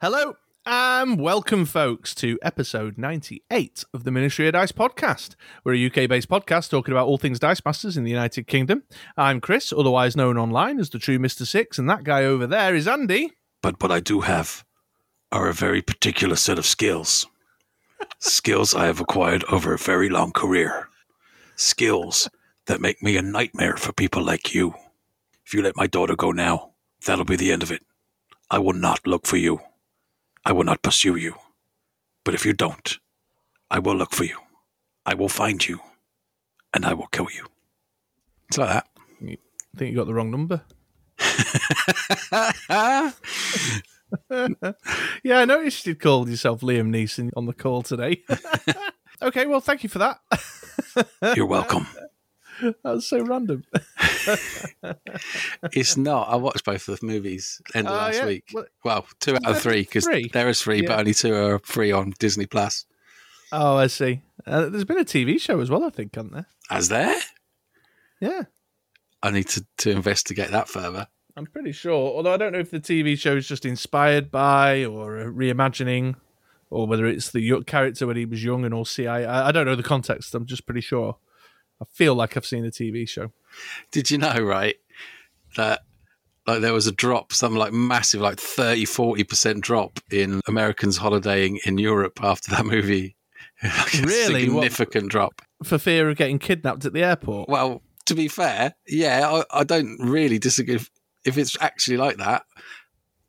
Hello and welcome, folks, to episode 98 of the Ministry of Dice podcast. We're a UK based podcast talking about all things Dice Masters in the United Kingdom. I'm Chris, otherwise known online as the True Mr. Six, and that guy over there is Andy. But what I do have are a very particular set of skills. skills I have acquired over a very long career. Skills that make me a nightmare for people like you. If you let my daughter go now, that'll be the end of it. I will not look for you. I will not pursue you. But if you don't, I will look for you. I will find you. And I will kill you. It's like that. I think you got the wrong number. yeah, I noticed you called yourself Liam Neeson on the call today. okay, well, thank you for that. You're welcome. that was so random. It's not. I watched both of the movies end of Oh, last yeah? week. Well- Well, two out of three because there is three, Yeah. but only two are free on Disney Plus. Oh, I see. Uh, there's been a TV show as well, I think, hasn't there? As there, Yeah, I need to, to investigate that further. I'm pretty sure. Although I don't know if the TV show is just inspired by or a reimagining, or whether it's the character when he was young and all CI. I, I don't know the context. I'm just pretty sure. I feel like I've seen the TV show. Did you know, right, that like there was a drop, something like massive, like 30, 40% drop in Americans holidaying in Europe after that movie? Like Really? What- Significant drop. For fear of getting kidnapped at the airport. Well, to be fair, yeah, I, I don't really disagree. If, if it's actually like that,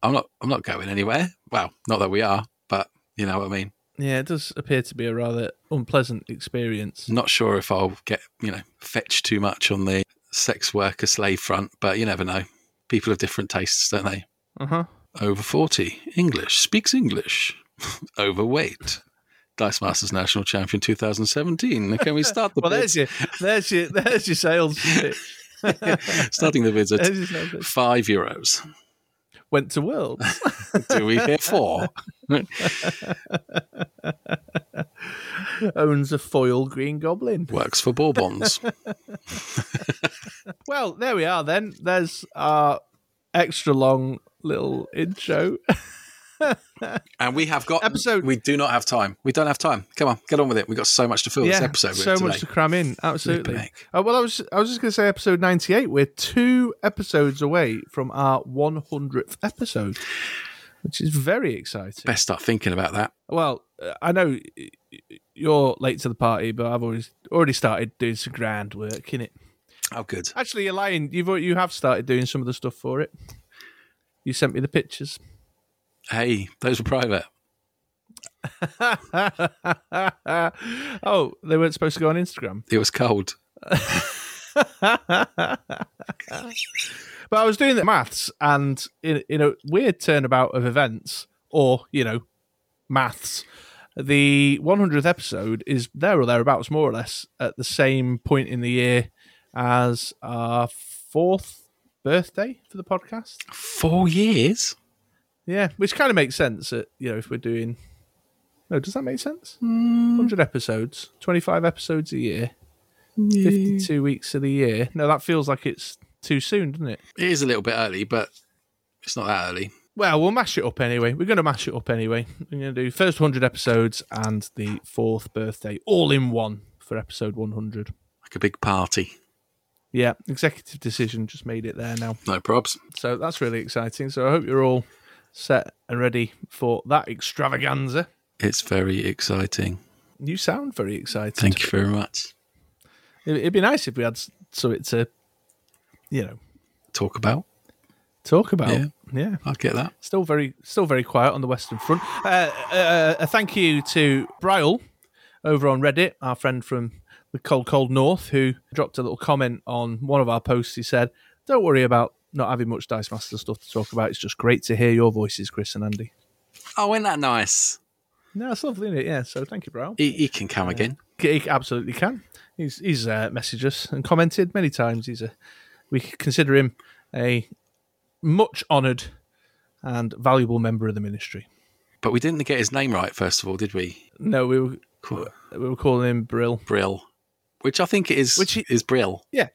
I'm not. I'm not going anywhere. Well, not that we are, but you know what I mean. Yeah, it does appear to be a rather unpleasant experience. Not sure if I'll get you know fetched too much on the sex worker slave front, but you never know. People have different tastes, don't they? Uh huh. Over forty, English speaks English. Overweight. Dice Masters National Champion 2017. Can we start the Well, bids? there's your, there's your, there's your sales pitch. Starting the bids at There's your sales pitch. five euros. Went to Worlds. Do we hear four? Owns a foil green goblin. Works for Bourbons. Well, there we are then. There's our extra long little intro. And we have got Episode- We do not have time. We don't have time. Come on, get on with it. We've got so much to fill this episode with so today. much to cram in. Absolutely. Uh, well, I was I was just going to say episode 98. We're two episodes away from our 100th episode, which is very exciting. Best start thinking about that. Well, uh, I know you're late to the party, but I've always already started doing some grand work in it. Oh, good. Actually, you're lying. You've you have started doing some of the stuff for it. You sent me the pictures. Hey, those were private. oh, they weren't supposed to go on Instagram. It was cold. But I was doing the maths, and in, in a weird turnabout of events, or you know, maths, the 100th episode is there or thereabouts, more or less, at the same point in the year as our fourth birthday for the podcast. Four years? Yeah, which kind of makes sense. That, you know, if we're doing, no, does that make sense? Mm. 100 episodes, 25 episodes a year, 52 weeks of the year. No, that feels like it's too soon, doesn't it? It is a little bit early, but it's not that early. Well, we'll mash it up anyway. We're going to mash it up anyway. We're going to do first 100 episodes and the fourth birthday all in one for episode 100. Like a big party. Yeah, executive decision just made it there now. No probs. So that's really exciting. So I hope you're all set and ready for that extravaganza. It's very exciting. You sound very excited. Thank you very much. It- It'd be nice if we had something to, you know, Talk about. talk about. Yeah. yeah. I'll get that. Still very, still very quiet on the Western Front. Uh, uh, a thank you to Bryle over on Reddit, our friend from the cold, cold north, who dropped a little comment on one of our posts. He said, "Don't worry about not having much Dice Master stuff to talk about. It's just great to hear your voices, Chris and Andy." Oh, isn't that nice? No, it's lovely, isn't it? Yeah. So thank you, Bryle. He, he can come again. He absolutely can. He's he's uh, messaged us and commented many times. He's a we consider him a much honoured and valuable member of the ministry. But we didn't get his name right, first of all, did we? No, we were Cool. we were calling him Brill Brill. Which I think it is, Which he- is Brill. Yeah,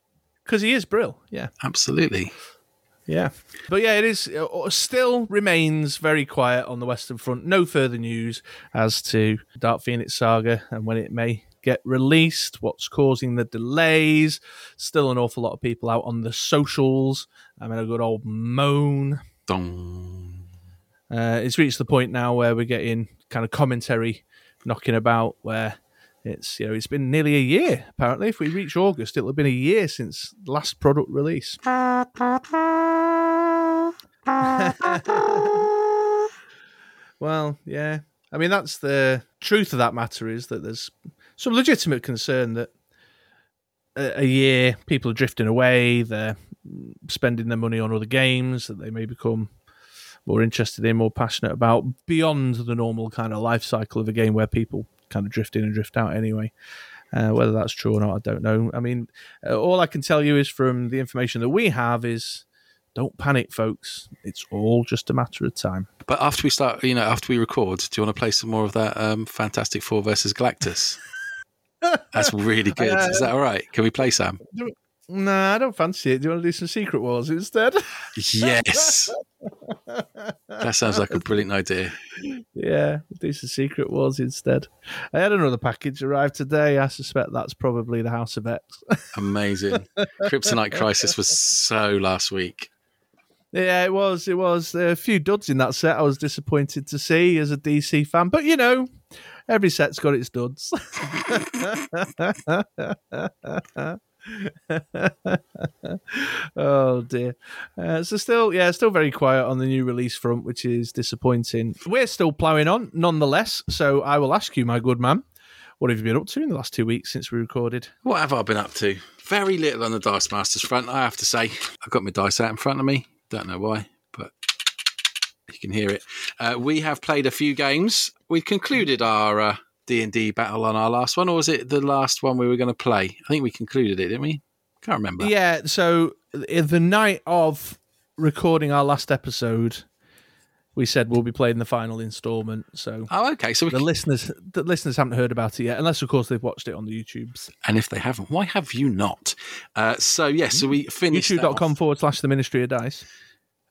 because he is Brill. Yeah, Absolutely. Yeah, but yeah, it is uh, still remains very quiet on the Western Front. No further news as to Dark Phoenix Saga and when it may get released. What's causing the delays? Still an awful lot of people out on the socials. I mean, a good old moan. Dong. Uh, it's reached the point now where we're getting kind of commentary knocking about where it's you know it's been nearly a year apparently if we reach august it'll have been a year since last product release well yeah i mean that's the truth of that matter is that there's some legitimate concern that a, year people are drifting away they're spending their money on other games that they may become more interested in more passionate about beyond the normal kind of life cycle of a game where people kind of drift in and drift out anyway uh, whether that's true or not, I don't know. I mean, uh, all I can tell you is from the information that we have is don't panic, folks. It's all just a matter of time. But after we start, you know, after we record, do you want to play some more of that um, Fantastic Four versus Galactus? That's really good. Is that all right? Can we play Sam? Nah, I don't fancy it. Do you want to do some Secret Wars instead? Yes. that sounds like a brilliant idea. yeah, do some Secret Wars instead. I had another package arrive today. I suspect that's probably the House of X. Amazing. Kryptonite Crisis was so last week. Yeah, it was. It was a few duds in that set. I was disappointed to see as a DC fan, but you know, every set's got its duds. oh dear. Uh, so still, yeah, still very quiet on the new release front, which is disappointing. We're still ploughing on, nonetheless. So I will ask you, my good man, what have you been up to in the last two weeks since we recorded? What have I been up to? Very little on the Dice Masters front, I have to say. I've got my dice out in front of me. Don't know why, but you can hear it. Uh, we have played a few games. We concluded our uh, D and D battle on our last one, or was it the last one we were going to play? I think we concluded it, didn't we? Can't remember. Yeah. So the night of recording our last episode, we said we'll be playing the final installment. So Oh, okay. So the listeners, the listeners haven't heard about it yet, unless of course they've watched it on the YouTube's and if they haven't, why have you not? Uh, so yes, so we finished that youtube.com forward slash the Ministry of Dice.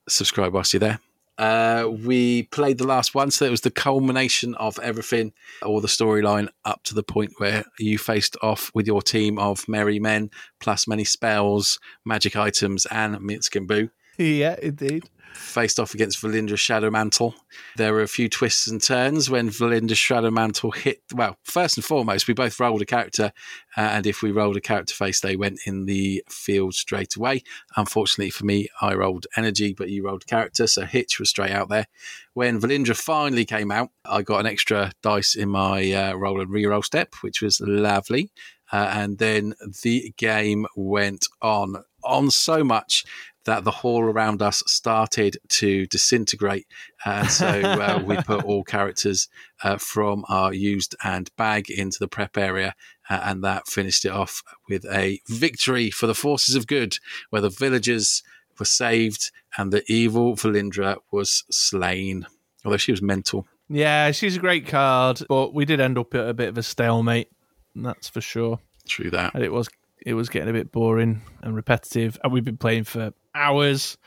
subscribe whilst you're there. Uh, we played the last one, so it was the culmination of everything, or the storyline up to the point where you faced off with your team of merry men, plus many spells, magic items, and Minsc and Boo. yeah, indeed. Faced off against Valindra's Shadow Mantle. There were a few twists and turns when Valindra's Shadow Mantle hit. Well, first and foremost, we both rolled a character, uh, and if we rolled a character face, they went in the field straight away. Unfortunately for me, I rolled energy, but you rolled character, so Hitch was straight out there. When Valindra finally came out, I got an extra dice in my uh, roll and reroll step, which was lovely. Uh, and then the game went on, on so much that the hall around us started to disintegrate. And so uh, we put all characters uh, from our used and bag into the prep area. Uh, and that finished it off with a victory for the forces of good, where the villagers were saved and the evil Valindra was slain. Although she was mental. Yeah, she's a great card, but we did end up at a bit of a stalemate. That's for sure. True that. And it was it was getting a bit boring and repetitive. And we've been playing for hours,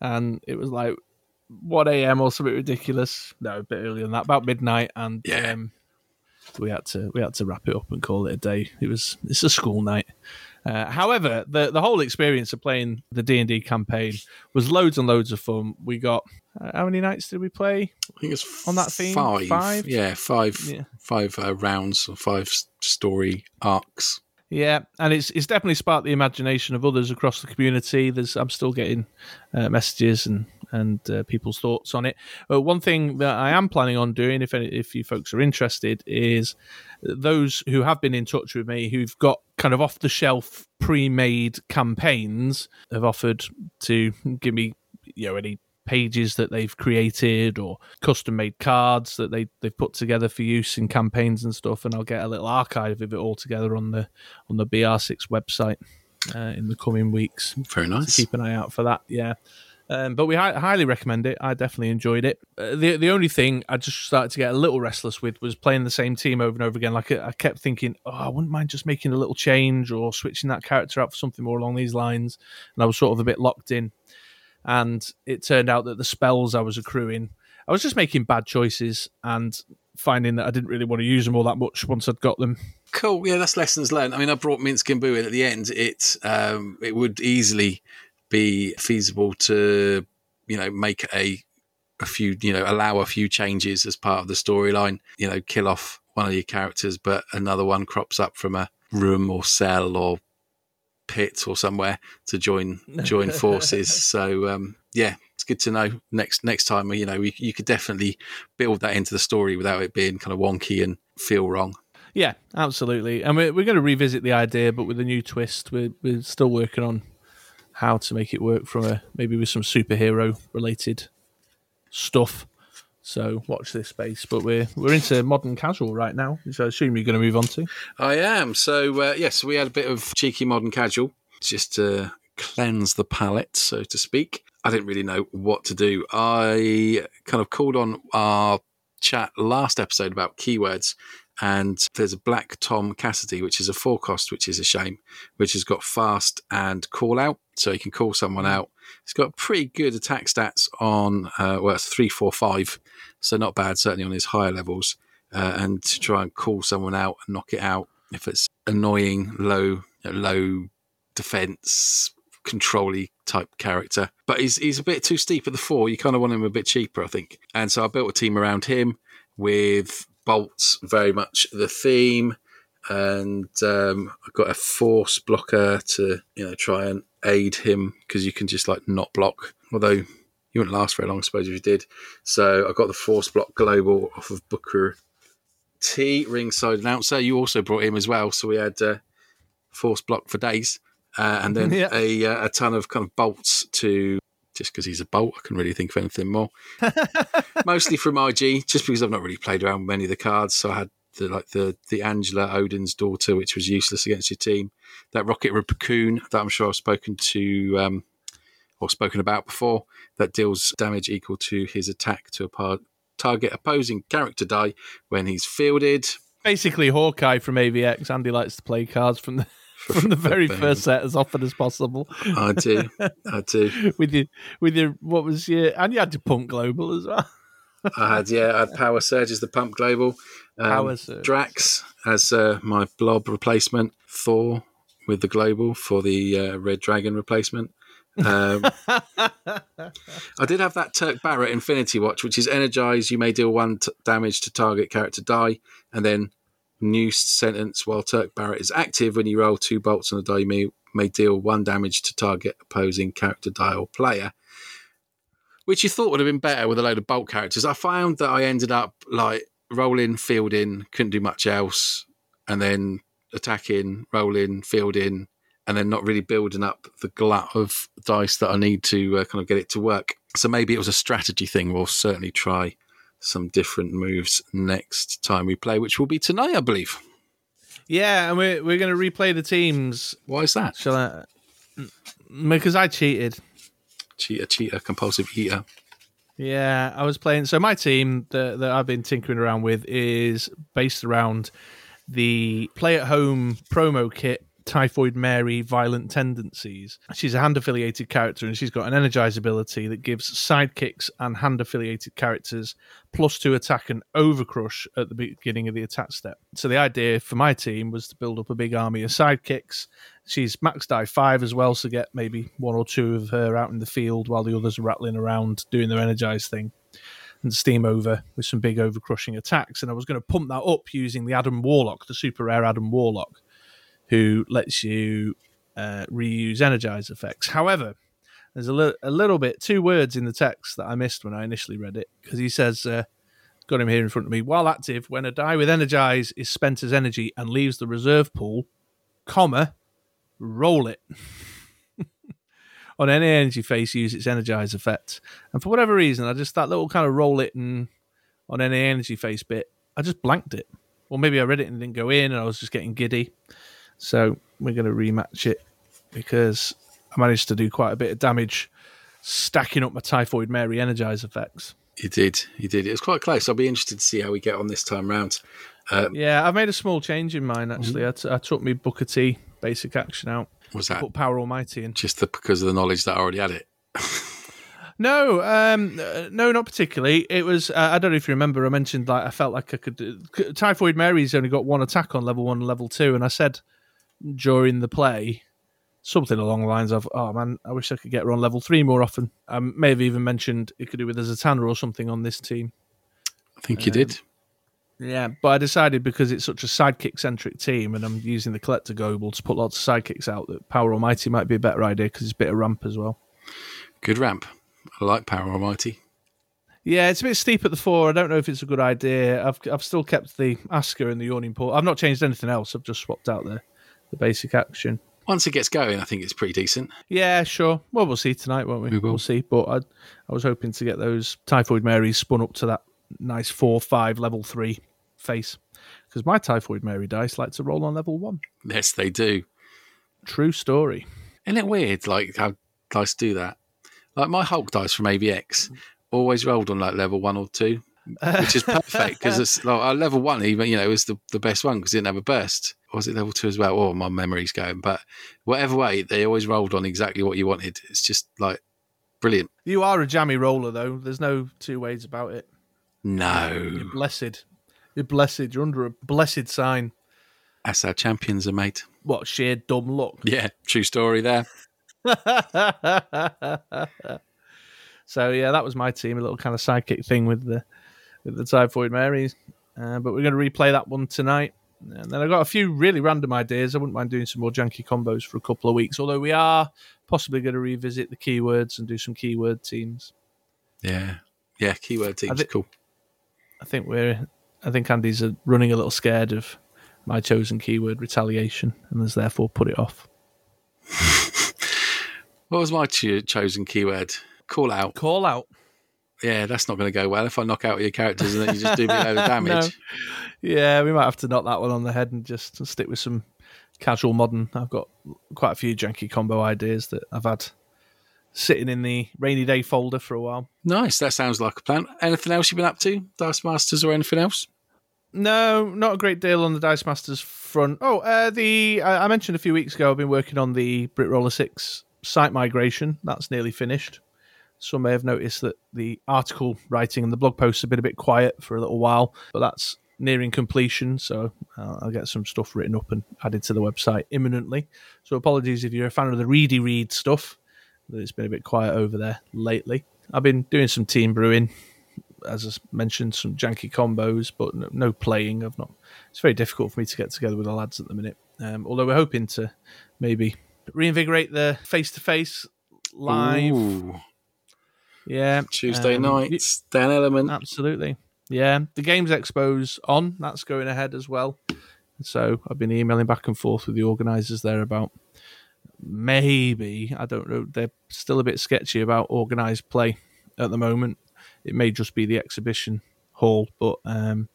and it was like one a.m. or something ridiculous. No, a bit earlier than that, about midnight, and Yeah. um, we had to we had to wrap it up and call it a day. It was it's a school night. Uh, however, the the whole experience of playing the D and D campaign was loads and loads of fun. We got uh, how many nights did we play? I think it's On that theme, five. five? Yeah, five. Yeah. Five uh, rounds, or five story arcs. Yeah, and it's it's definitely sparked the imagination of others across the community. There's I'm still getting uh, messages and and uh, people's thoughts on it. Uh, one thing that I am planning on doing, if any, if you folks are interested, is those who have been in touch with me who've got kind of off the shelf pre-made campaigns have offered to give me you know any pages that they've created or custom made cards that they they've put together for use in campaigns and stuff and I'll get a little archive of it all together on the on the BR6 website uh, in the coming weeks Very nice. keep an eye out for that. Yeah. Um, but we hi- highly recommend it. I definitely enjoyed it. Uh, the the only thing I just started to get a little restless with was playing the same team over and over again. Like I I kept thinking, oh, I wouldn't mind just making a little change or switching that character out for something more along these lines. And I was sort of a bit locked in. And it turned out that the spells I was accruing, I was just making bad choices and finding that I didn't really want to use them all that much once I'd got them. Cool. Yeah, that's lessons learned. I mean, I brought Minsc and Boo in at the end. It um, it would easily be feasible to you know make a a few you know allow a few changes as part of the storyline. You know, kill off one of your characters, but another one crops up from a room or cell or pit or somewhere to join join forces. So um, yeah, it's good to know next next time. You know, you, you could definitely build that into the story without it being kind of wonky and feel wrong. Yeah, absolutely. And we're, we're going to revisit the idea, but with a new twist. We're, we're still working on how to make it work from a maybe with some superhero related stuff. So watch this space. But we're we're into modern casual right now, which I assume you're going to move on to. I am. So uh, yes, we had a bit of cheeky modern casual just to cleanse the palate, so to speak. I didn't really know what to do. I kind of called on our chat last episode about keywords and there's a Black Tom Cassidy, which is a forecast, which is a shame, which has got fast and call out, so you can call someone out. It's got pretty good attack stats on, uh, well, it's three, four, five, so not bad, certainly on his higher levels. Uh, and to try and call someone out and knock it out if it's annoying, low, low defense, controlly type character. But he's he's a bit too steep at the four. You kind of want him a bit cheaper, I think. And so I built a team around him with bolts very much the theme and um, I've got a force blocker to you know try and aid him because you can just like not block. Although you wouldn't last very long I suppose if you did. So I got the force block global off of Booker T ringside announcer. You also brought him as well. So we had uh, force block for days uh, and then Yeah. a, uh, a ton of kind of bolts to just because he's a bolt I can really think of anything more. Mostly from IG, just because I've not really played around with many of the cards. So I had the like the the Angela Odin's daughter, which was useless against your team. That Rocket Raccoon that I'm sure I've spoken to um, or spoken about before. That deals damage equal to his attack to a par- target opposing character die when he's fielded. Basically, Hawkeye from AVX. Andy likes to play cards from the from the very first set as often as possible. I do, I do. with your with your what was your and you had your pump global as well. I had yeah, I had Power Surge as the pump global. Um, Power Surge. Drax as uh, my blob replacement. Thor with the global for the uh, Red Dragon replacement. Um, I did have that Turk Barrett Infinity Watch, which is energized. You may deal one t- damage to target character die, and then new sentence while Turk Barrett is active. When you roll two bolts on a die, you may, may deal one damage to target opposing character die or player which you thought would have been better with a load of bulk characters. I found that I ended up like rolling, fielding, couldn't do much else, and then attacking, rolling, fielding, and then not really building up the glut of dice that I need to uh, kind of get it to work. So maybe it was a strategy thing. We'll certainly try some different moves next time we play, which will be tonight, I believe. Yeah, and we're we're gonna replay the teams. Why is that? Shall I? Because I cheated. Cheater, cheater, compulsive eater. Yeah, I was playing. So my team that, that I've been tinkering around with is based around the play at home promo kit. Typhoid Mary, violent tendencies. She's a hand affiliated character and she's got an energize ability that gives sidekicks and hand affiliated characters plus two attack and overcrush at the beginning of the attack step. So the idea for my team was to build up a big army of sidekicks. She's max die five as well, so get maybe one or two of her out in the field while the others are rattling around doing their energize thing. And steam over with some big overcrushing attacks. And I was going to pump that up using the Adam Warlock, the super rare Adam Warlock, who lets you uh, reuse energize effects. However, there's a, li- a little bit, two words in the text that I missed when I initially read it because he says, uh, got him here in front of me. While active, when a die with energize is spent as energy and leaves the reserve pool, comma, roll it. On any energy face, use its energize effect. And for whatever reason, I just that little kind of roll it and on any energy face bit, I just blanked it. Or maybe I read it and didn't go in and I was just getting giddy. So we're going to rematch it because I managed to do quite a bit of damage stacking up my Typhoid Mary energize effects. You did, you did. It was quite close. I'll be interested to see how we get on this time round. Um, Yeah, I've made a small change in mine actually. I, t- I took me Booker T basic action out, was that put Power Almighty in. just the, because of the knowledge that I already had it? No, um, uh, no, not particularly. It was. Uh, I don't know if you remember. I mentioned like I felt like I could. Uh, Typhoid Mary's only got one attack on level one and level two, and I said during the play something along the lines of, "Oh man, I wish I could get her on level three more often." I may have even mentioned it could do with a Zatanna or something on this team. I think you did. Um, yeah, but I decided because it's such a sidekick centric team, and I'm using the collector global to put lots of sidekicks out, that Power Almighty might be a better idea because it's a bit of ramp as well. Good ramp. I like Power Almighty. Yeah, it's a bit steep at the four. I don't know if it's a good idea. I've I've still kept the Asker and the Yawning Port. I've not changed anything else. I've just swapped out the the basic action. Once it gets going, I think it's pretty decent. Yeah, sure. Well, we'll see tonight, won't we? We will. We'll see. But I I was hoping to get those Typhoid Marys spun up to that nice four five level three face because my Typhoid Mary dice like to roll on level one. Yes, they do. True story. Isn't it weird, like how dice do that? Like my Hulk dice from AVX always rolled on like level one or two, which is perfect because it's like level one even you know was the, the best one because it didn't have a burst. Was it level two as well? Oh, my memory's going. But whatever way, they always rolled on exactly what you wanted. It's just like brilliant. You are a jammy roller, though. There's no two ways about it. No, Blessed. You're blessed. You're under a blessed sign. that's how champions are made. What sheer dumb luck. Yeah, true story there. so yeah, that was my team. A little kind of sidekick thing with the with the Typhoid Marys. Uh, but we're going to replay that one tonight. And then I've got a few really random ideas. I wouldn't mind doing some more janky combos for a couple of weeks. Although we are possibly going to revisit the keywords and do some keyword teams. Yeah, yeah. Keyword teams, thi- cool. I think we're. I think Andy's uh, running a little scared of my chosen keyword retaliation, and has therefore put it off. What was my cho- chosen keyword? Call out. Call out. Yeah, that's not going to go well if I knock out your characters and then you just do me a load of damage. Yeah, we might have to knock that one on the head and just stick with some casual modern. I've got quite a few janky combo ideas that I've had sitting in the rainy day folder for a while. Nice. That sounds like a plan. Anything else you've been up to, Dice Masters, or anything else? No, not a great deal on the Dice Masters front. Oh, uh, the I mentioned a few weeks ago I've been working on the Brit Roller Six site migration. That's nearly finished. Some may have noticed that the article writing and the blog posts have been a bit quiet for a little while, but that's nearing completion. So uh, I'll get some stuff written up and added to the website imminently. So apologies if you're a fan of the ready read stuff. that It's been a bit quiet over there lately. I've been doing some team brewing, as I mentioned, some janky combos, but no, no playing. I've not. It's very difficult for me to get together with the lads at the minute. Um, although we're hoping to maybe reinvigorate the face to face live. Ooh, Yeah, Tuesday um, nights, Dan Element. Absolutely. Yeah. The Games Expo's on. That's going ahead as well. So I've been emailing back and forth with the organisers there about maybe, I don't know, they're still a bit sketchy about organised play at the moment. It may just be the exhibition hall, but um,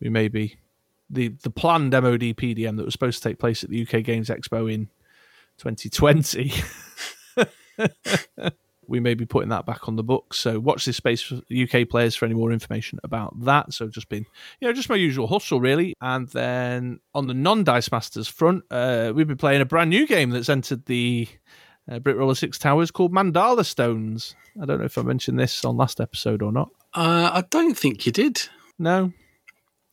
we may be. The, the planned MOD PDM that was supposed to take place at the UK Games Expo in 2020 we may be putting that back on the books. So watch this space for UK players for any more information about that. So just been, you know, just my usual hustle really. And then on the non-Dice Masters front, uh, we've been playing a brand new game that's entered the uh, Brit Roller Six Towers called Mandala Stones. I don't know if I mentioned this on last episode or not. Uh, I don't think you did. No.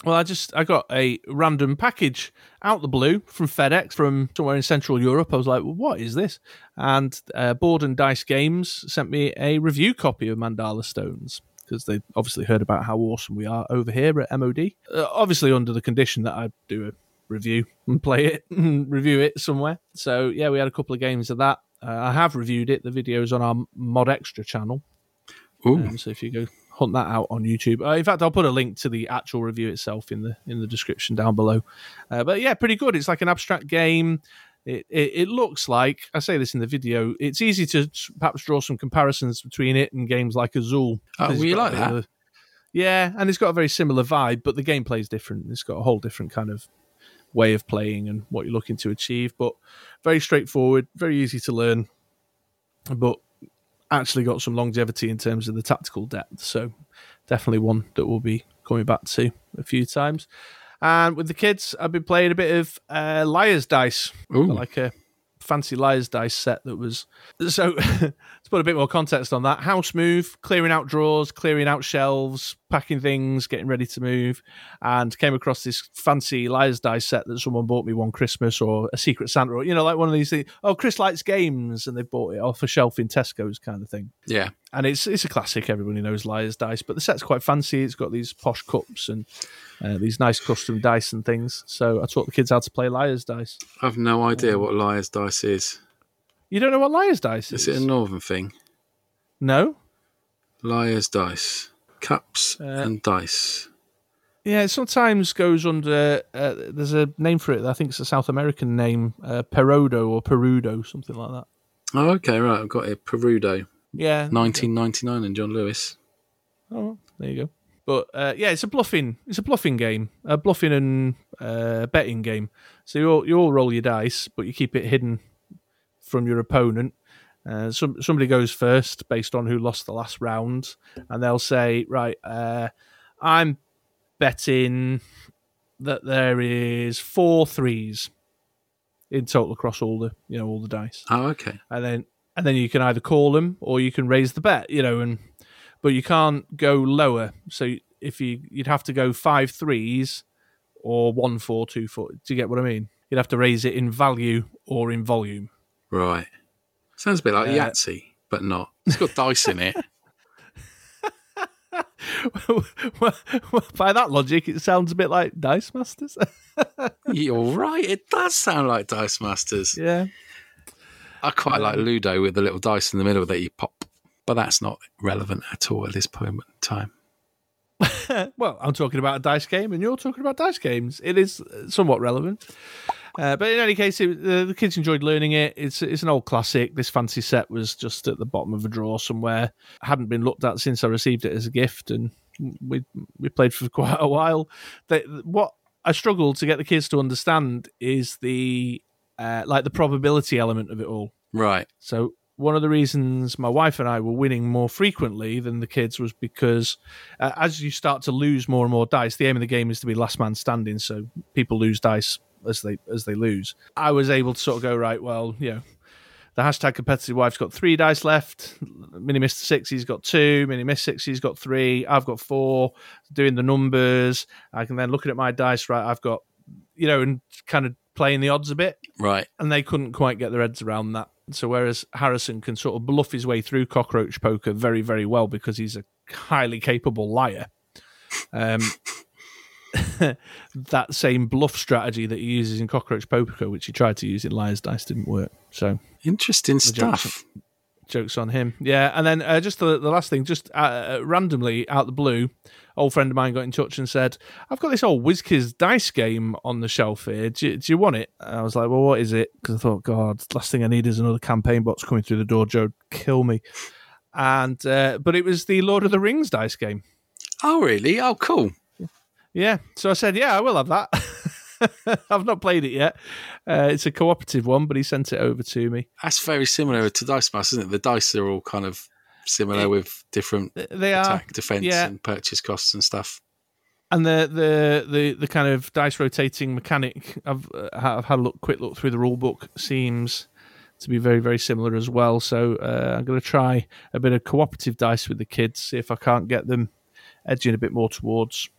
Well, I just I got a random package out the blue from FedEx from somewhere in Central Europe. I was like, well, "What is this?" And uh, Board and Dice Games sent me a review copy of Mandala Stones because they obviously heard about how awesome we are over here at MOD. Uh, obviously, under the condition that I do a review and play it and review it somewhere. So yeah, we had a couple of games of that. Uh, I have reviewed it. The video is on our Mod Extra channel. Ooh, Um, so if you go hunt that out on YouTube, uh, in fact, I'll put a link to the actual review itself in the in the description down below. Uh, but yeah, pretty good. It's like an abstract game. It, it it looks like I say this in the video. It's easy to perhaps draw some comparisons between it and games like Azul. Oh, 'Cause it's well, you got a like that? a- yeah, and it's got a very similar vibe, but the gameplay is different. It's got a whole different kind of way of playing and what you're looking to achieve. But very straightforward, very easy to learn, but actually got some longevity in terms of the tactical depth. So definitely one that we'll be coming back to a few times. And with the kids, I've been playing a bit of uh, Liar's Dice, Ooh. like a fancy liar's dice set that was so put a bit more context on that house move clearing out drawers clearing out shelves packing things getting ready to move and came across this fancy liar's dice set that someone bought me one christmas or a secret santa or you know like one of these things oh chris likes games and they bought it off a shelf in tesco's kind of thing Yeah. and it's it's a classic. Everybody knows Liar's Dice, but the set's quite fancy. It's got these posh cups and uh, these nice custom dice and things. So I taught the kids how to play Liar's Dice. I've no idea what liar's dice is. You don't know what Liar's Dice is? Is it a northern thing? no. Liar's dice. Cups Uh, and dice. Yeah, it sometimes goes under. Uh, there's a name for it. I think it's a South American name, uh, Perodo or Perudo, something like that. Oh, okay, right. I've got it. Perudo, Yeah, 1999, and John Lewis. Oh, there you go. But uh, yeah, it's a bluffing. It's a bluffing game, a bluffing and uh, betting game. So you all you all roll your dice, but you keep it hidden from your opponent. Uh, some somebody goes first based on who lost the last round, and they'll say, "Right, uh, I'm betting that there is four threes in total across all the you know all the dice." Oh, okay. and then and then you can either call them or you can raise the bet you know and but you can't go lower so if you you'd have to go five threes or one four two four do you get what i mean you'd have to raise it in value or in volume Right. Sounds a bit like Uh, Yahtzee, but not. It's got dice in it. by that logic it sounds a bit like dice masters You're right. It does sound like Dice Masters. yeah I quite like Ludo with the little dice in the middle that you pop, but that's not relevant at all at this point in time. well, I'm talking about a dice game, and you're talking about dice games. It is somewhat relevant, uh, but in any case, it, uh, the kids enjoyed learning it. It's it's an old classic. This fancy set was just at the bottom of a drawer somewhere. hadn't been looked at since I received it as a gift, and we we played for quite a while. They, what I struggled to get the kids to understand is the uh, like the probability element of it all. Right. So one of the reasons my wife and I were winning more frequently than the kids was because uh, as you start to lose more and more dice, the aim of the game is to be last man standing. So people lose dice as they as they lose. I was able to sort of go right. Well, you know, the hashtag competitive wife's got three dice left. Mini Mister Sixty's got two. Mini Miss Sixty's got three. I've got four. Doing the numbers, I can then looking at my dice. Right, I've got you know, and kind of playing the odds a bit Right. and they couldn't quite get their heads around that. So whereas Harrison can sort of bluff his way through cockroach poker very, very well because he's a highly capable liar. Um, that same bluff strategy that he uses in cockroach poker, which he tried to use in liar's dice, didn't work. So Interesting stuff. jokes on him. Yeah, and then uh, just the, the last thing, just uh, randomly out of the blue, old friend of mine got in touch and said, "I've got this old WizKids dice game on the shelf here. Do you, do you want it?" And I was like, "Well, what is it?" Because I thought, God, last thing I need is another campaign box coming through the door. Joe, kill me. And uh, but it was the Lord of the Rings dice game. Oh, really? Oh, cool. Yeah, so I said, "Yeah, I will have that." I've not played it yet. Uh, it's a cooperative one, but he sent it over to me. That's very similar to Dice Master, isn't it? The dice are all kind of similar with different They are attack, defense, yeah. and purchase costs and stuff. and the the the the kind of dice rotating mechanic I've uh, I've had a look quick look through the rule book seems to be very very similar as well. So uh, I'm going to try a bit of cooperative dice with the kids, see if I can't get them edging a bit more towards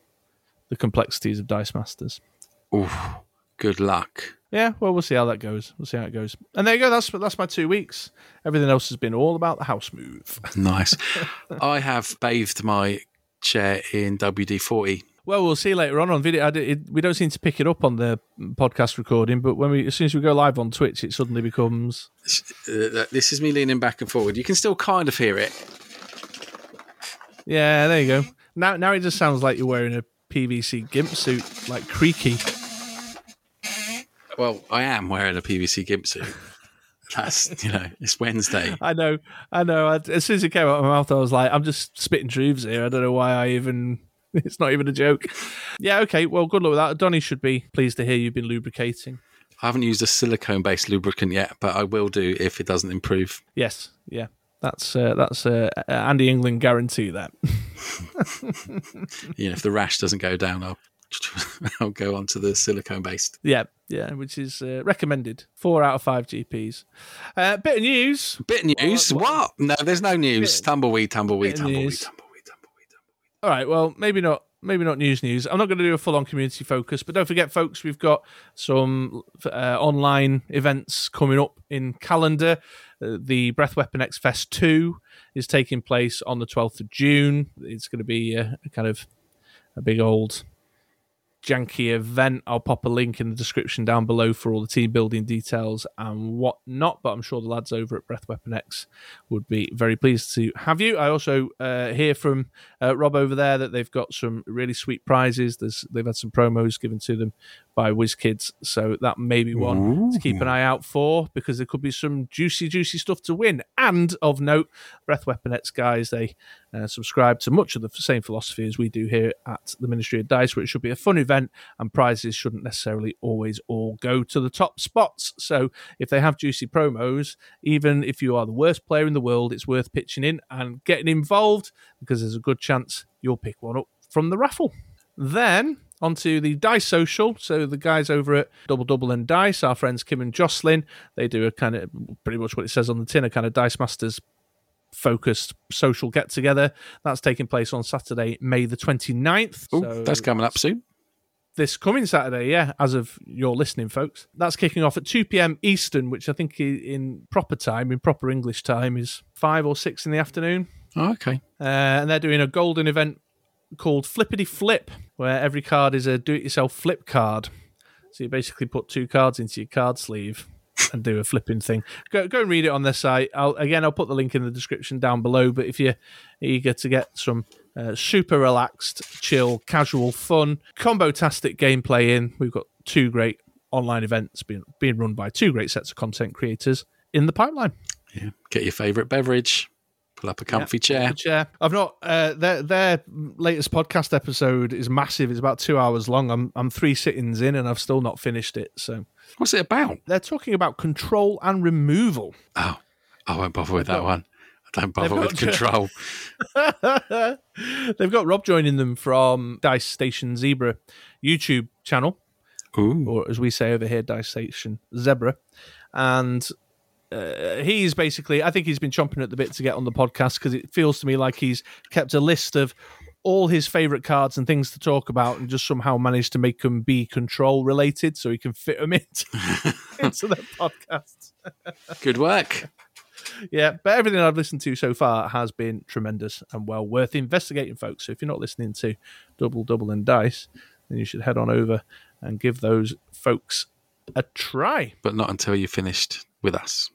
the complexities of Dice Masters. Ooh, good luck. Yeah, well, we'll see how that goes. We'll see how it goes. And there you go. That's that's my two weeks. Everything else has been all about the house move. Nice. I have bathed my chair in WD 40. Well, we'll see later on on video. Did, it, we don't seem to pick it up on the podcast recording, but when we as soon as we go live on Twitch, it suddenly becomes Uh, this is me leaning back and forward. You can still kind of hear it. yeah. There you go. Now, now it just sounds like you're wearing a PVC gimp suit, like creaky. Well, I am wearing a PVC gimp suit. That's, you know, it's Wednesday. I know, I know. I, as soon as it came out of my mouth, I was like, I'm just spitting truths here. I don't know why I even. It's not even a joke. Yeah. Okay. Well, good luck with that. Donny should be pleased to hear you've been lubricating. I haven't used a silicone based lubricant yet, but I will do if it doesn't improve. Yes. Yeah. That's uh, that's uh, Andy England guarantee that. You know, if the rash doesn't go down, I'll I'll go on to the silicone based. Yeah, yeah, which is uh, recommended. Four out of five GPs. Uh, bit of news. Bit of news. What- What? No, there's no news. Bit- tumbleweed, tumbleweed, of tumbleweed, tumbleweed, tumbleweed, tumbleweed. All right. Well, maybe not. Maybe not news. News. I'm not going to do a full on community focus, but don't forget, folks, we've got some uh, online events coming up in calendar. The Breath Weapon X Fest Two is taking place on the 12th of June. It's going to be a, a kind of a big old janky event. I'll pop a link in the description down below for all the team building details and whatnot. But I'm sure the lads over at Breath Weapon X would be very pleased to have you. I also uh, hear from uh, Rob over there that they've got some really sweet prizes. There's they've had some promos given to them by WizKids, so that may be one to keep an eye out for because there could be some juicy, juicy stuff to win. And of note, Breath Weapon X guys, they uh, subscribe to much of the same philosophy as we do here at the Ministry of Dice, where it should be a fun event and prizes shouldn't necessarily always all go to the top spots. So if they have juicy promos, even if you are the worst player in the world, it's worth pitching in and getting involved because there's a good chance you'll pick one up from the raffle. Then onto the Dice Social. So the guys over at Double Double and Dice, our friends Kim and Jocelyn, they do a kind of pretty much what it says on the tin, a kind of Dice Masters focused social get together. That's taking place on Saturday, May the 29th. Ooh, so that's coming up soon. this coming Saturday, yeah, as of your listening, folks. That's kicking off at 2 p.m. Eastern, which I think in proper time, in proper English time, is five or six in the afternoon. Oh, okay. Uh, and they're doing a golden event called Flippity Flip, where every card is a do it yourself flip card. So you basically put two cards into your card sleeve and do a flipping thing. Go, go and read it on their site. I'll, again, I'll put the link in the description down below. But if you're eager to get some uh, super relaxed, chill, casual fun, combo tastic gameplay in, we've got two great online events being, being run by two great sets of content creators in the pipeline. Yeah. Get your favourite beverage. Pull up a comfy chair. Chair. I've not. Uh, their their latest podcast episode is massive. It's about two hours long. I'm I'm three sittings in and I've still not finished it. So What's it about? they're talking about control and removal. Oh, I won't bother with that one. I don't bother with control. They've got Rob joining them from Dice Station Zebra YouTube channel, Ooh. or as we say over here, Dice Station Zebra, and. Uh, he's basically, I think he's been chomping at the bit to get on the podcast because it feels to me like he's kept a list of all his favorite cards and things to talk about and just somehow managed to make them be control related so he can fit them into, into the podcast. Good work. Yeah, but everything I've listened to so far has been tremendous and well worth investigating, folks. So if you're not listening to Double Double and Dice, then you should head on over and give those folks a try. But not until you're finished with us.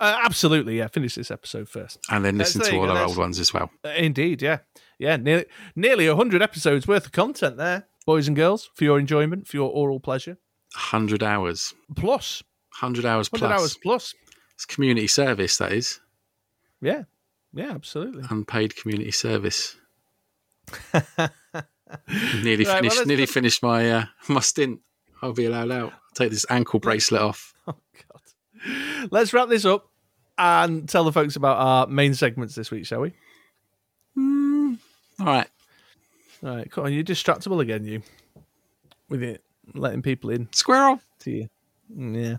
Uh, absolutely, yeah. Finish this episode first. And then listen to all our old ones as well. Uh, indeed, yeah, yeah. Nearly, nearly hundred episodes worth of content there, boys and girls, for your enjoyment, for your oral pleasure. 100 hours. Plus, 100 hours plus. hundred hours plus. It's community service, that is. Yeah, yeah, absolutely. Unpaid community service. nearly Right, finished. let's nearly go- finished my uh, my stint. I'll be allowed out. I'll take this ankle bracelet off. Oh God. Let's wrap this up and tell the folks about our main segments this week, shall we? All right. All right, come on. You're distractible again, you, with it letting people in Squirrel. to you. Mm, Yeah.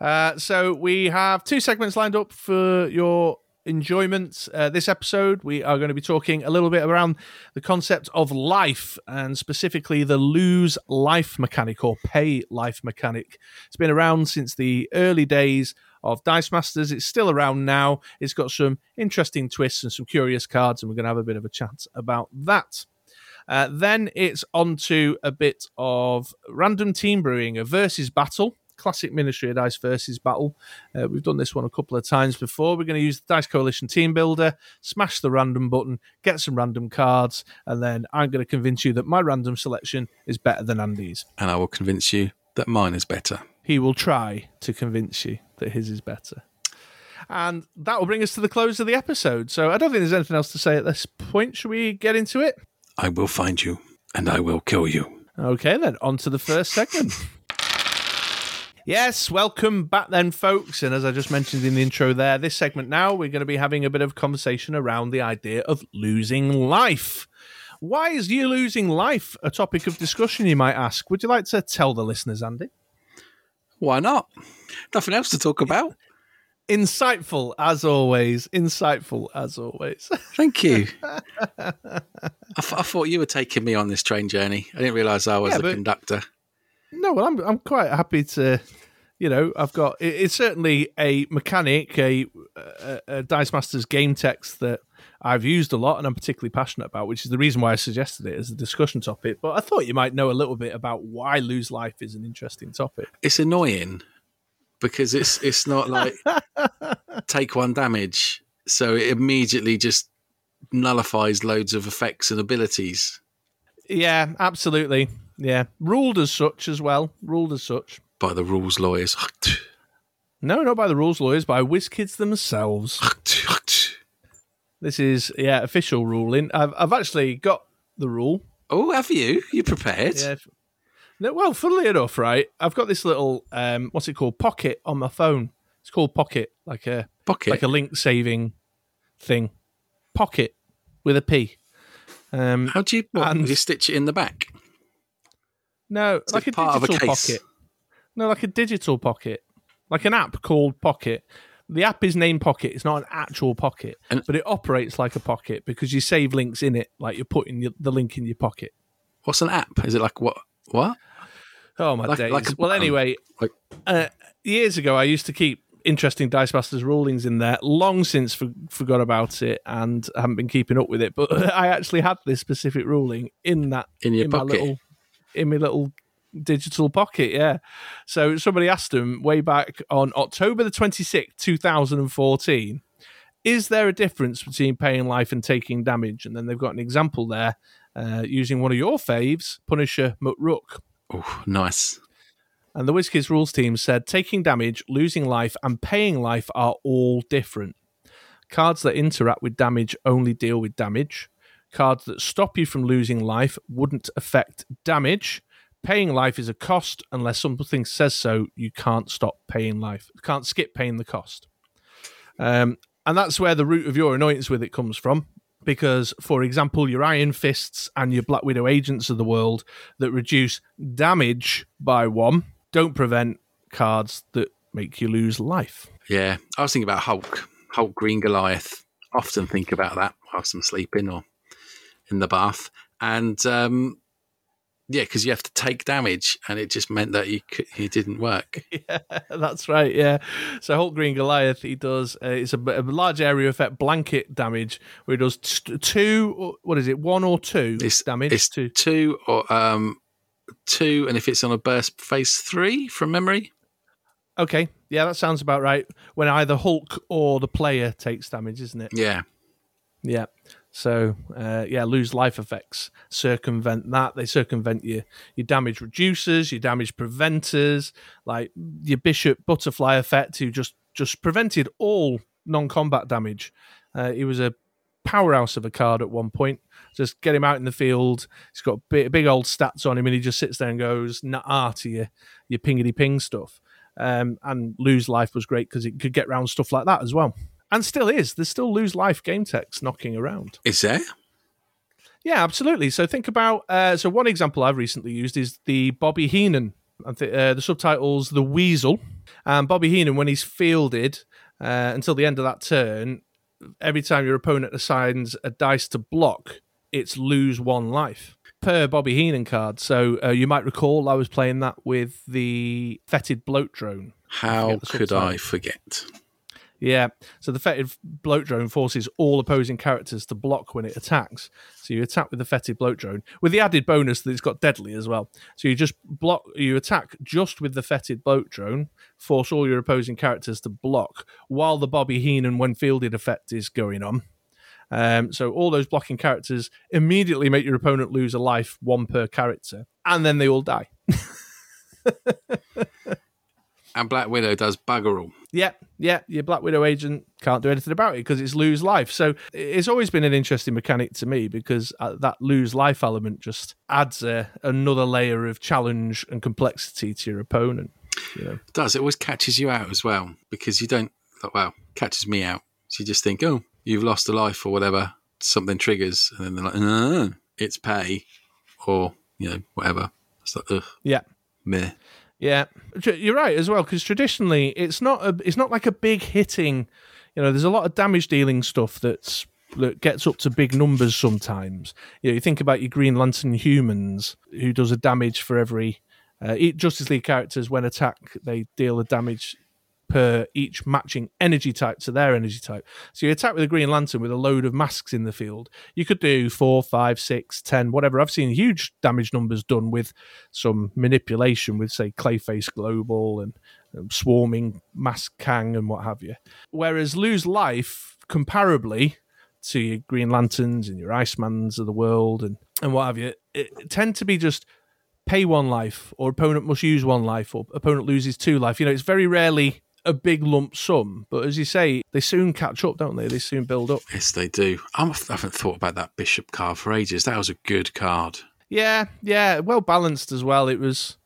Uh, so we have two segments lined up for your enjoyment. Uh, this episode, we are going to be talking a little bit around the concept of life and specifically the lose life mechanic or pay life mechanic. It's been around since the early days of Dice Masters. It's still around now. It's got some interesting twists and some curious cards, and we're going to have a bit of a chat about that. Uh, then it's on to a bit of random team brewing, a versus battle, classic Ministry of Dice versus battle. Uh, we've done this one a couple of times before. We're going to use the Dice Coalition Team Builder, smash the random button, get some random cards, and then I'm going to convince you that my random selection is better than Andy's. And I will convince you that mine is better. He will try to convince you that his is better. And that will bring us to the close of the episode. So I don't think there's anything else to say at this point. Should we get into it? I will find you and I will kill you. Okay, then, on to the first segment. Yes, welcome back then, folks. And as I just mentioned in the intro there, this segment now, we're going to be having a bit of conversation around the idea of losing life. Why is you losing life a topic of discussion, you might ask? Would you like to tell the listeners, Andy? Why not? Nothing else to talk about. Insightful as always. Insightful as always. Thank you. I, th- I thought you were taking me on this train journey. I didn't realise I was Yeah, the but- conductor. No, well, I'm I'm quite happy to, you know, I've got it, it's certainly a mechanic, a, a, a Dice Masters game text that I've used a lot and I'm particularly passionate about, which is the reason why I suggested it as a discussion topic. But I thought you might know a little bit about why lose life is an interesting topic. It's annoying because it's it's not like take one damage, so it immediately just nullifies loads of effects and abilities Yeah, absolutely. Yeah, ruled as such as well. Ruled as such. by the rules lawyers. No, not by the rules lawyers, by WizKids themselves. This is yeah official ruling. I've I've actually got the rule. Oh, have you? You prepared? Yeah. No, well, funnily enough, right? I've got this little um, what's it called? Pocket on my phone. It's called Pocket, like a Pocket. like a link saving thing. Pocket with a P. Um, How do you, what, and- you stitch it in the back? no, Is like a it part of a digital case? pocket. No, like a digital pocket, like an app called Pocket. The app is named Pocket. It's not an actual pocket, And- but it operates like a pocket because you save links in it, like you're putting your, the link in your pocket. What's an app? Is it like what? What? Oh my Like- days! like a well, anyway, Like- uh, years ago, I used to keep interesting Dice Masters rulings in there. Long since for, forgot about it and haven't been keeping up with it. But I actually had this specific ruling in that In your in pocket? my little in my little digital pocket. Yeah. So somebody asked him way back on October the twenty sixth, two thousand and fourteen. Is there a difference between paying life and taking damage? And then they've got an example there uh, using one of your faves, Punisher McRook. Oh, nice. And the WizKids rules team said taking damage, losing life, and paying life are all different. Cards that interact with damage only deal with damage. Cards that stop you from losing life wouldn't affect damage. Paying life is a cost unless something says so. You can't stop paying life. You can't skip paying the cost. Um, and that's where the root of your annoyance with it comes from. Because, for example, your Iron Fists and your Black Widow agents of the world that reduce damage by one don't prevent cards that make you lose life. Yeah, I was thinking about Hulk, Hulk Green Goliath. Often think about that whilst I'm sleeping or in the bath, and um, yeah, because you have to take damage, and it just meant that he it didn't work. yeah, that's right. Yeah. So Hulk Green Goliath, he does. Uh, it's a, a large area effect blanket damage where he does t- two. What is it? One or two It's- damage. It's two, two or um, two, and if it's on a burst phase three from memory, okay. Yeah, that sounds about right. When either Hulk or the player takes damage, isn't it? yeah, Yeah. So uh, yeah, lose life effects circumvent that. They circumvent your your damage reducers, your damage preventers, like your bishop butterfly effect, who just just prevented all non-combat damage. Uh, he was a powerhouse of a card at one point. Just get him out in the field. He's got big, big old stats on him, and he just sits there and goes nah to your your pingity ping stuff. Um, and lose life was great because it could get around stuff like that as well and still is. There's still lose life game text knocking around. is there? Yeah, absolutely. So think about uh, so one example I've recently used is the Bobby Heenan. I uh, the subtitles the Weasel, and Bobby Heenan when he's fielded uh, until the end of that turn. Every time your opponent assigns a dice to block, it's lose one life per Bobby Heenan card. So uh, you might recall I was playing that with the fetid bloat drone. How could I forget? Yeah. So the fetid bloat drone forces all opposing characters to block when it attacks. So you attack with the fetid bloat drone with the added bonus that it's got deadly as well. So you just block, you attack just with the fetid bloat drone, force all your opposing characters to block while the Bobby Heenan when fielded effect is going on. Um, so all those blocking characters immediately make your opponent lose a life, one per character, and then they all die. And Black Widow does bugger all. Yeah, yeah, your Black Widow agent can't do anything about it because it's lose life. So it's always been an interesting mechanic to me because uh, that lose life element just adds a, another layer of challenge and complexity to your opponent. You know, It does. It always catches you out as well because you don't, well, catches me out. So you just think, oh, you've lost a life or whatever. Something triggers. And then they're like, no. its pay, or you know whatever. It's like ugh, Yeah. meh. Yeah, you're right as well because traditionally it's not a, it's not like a big hitting. You know, there's a lot of damage dealing stuff that's that gets up to big numbers sometimes. You know, you think about your Green Lantern humans who does a damage for every uh, Justice League characters when attack they deal a damage per each matching energy type to their energy type. So you attack with a Green Lantern with a load of masks in the field. You could do four, five, six, ten, whatever. I've seen huge damage numbers done with some manipulation with, say, Clayface Global and um, swarming Mask Kang and what have you. Whereas lose life comparably to your Green Lanterns and your Icemans of the world and, and what have you, it, tend to be just pay one life or opponent must use one life or opponent loses two life. You know, it's very rarely a big lump sum, but as you say, they soon catch up, don't they? They soon build up. Yes, they do. I'm, I haven't thought about that Bishop card for ages. That was a good card. Yeah, yeah, well balanced as well. It was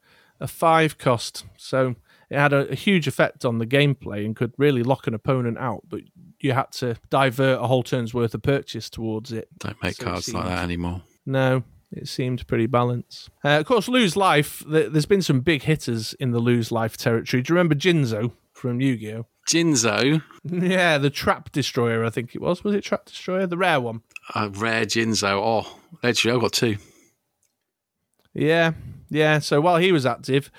a five cost, so it had a, a huge effect on the gameplay and could really lock an opponent out. But you had to divert a whole turn's worth of purchase towards it. Don't make So cards like that anymore. No, it seemed pretty balanced. Uh, of course, lose life. There's been some big hitters in the lose life territory. Do you remember Jinzo from Yu-Gi-Oh? Jinzo, Yeah, the Trap Destroyer. I think it was. Was it Trap Destroyer? The rare one. a rare Jinzo. Oh, actually, I've got two. Yeah, yeah. So while he was active,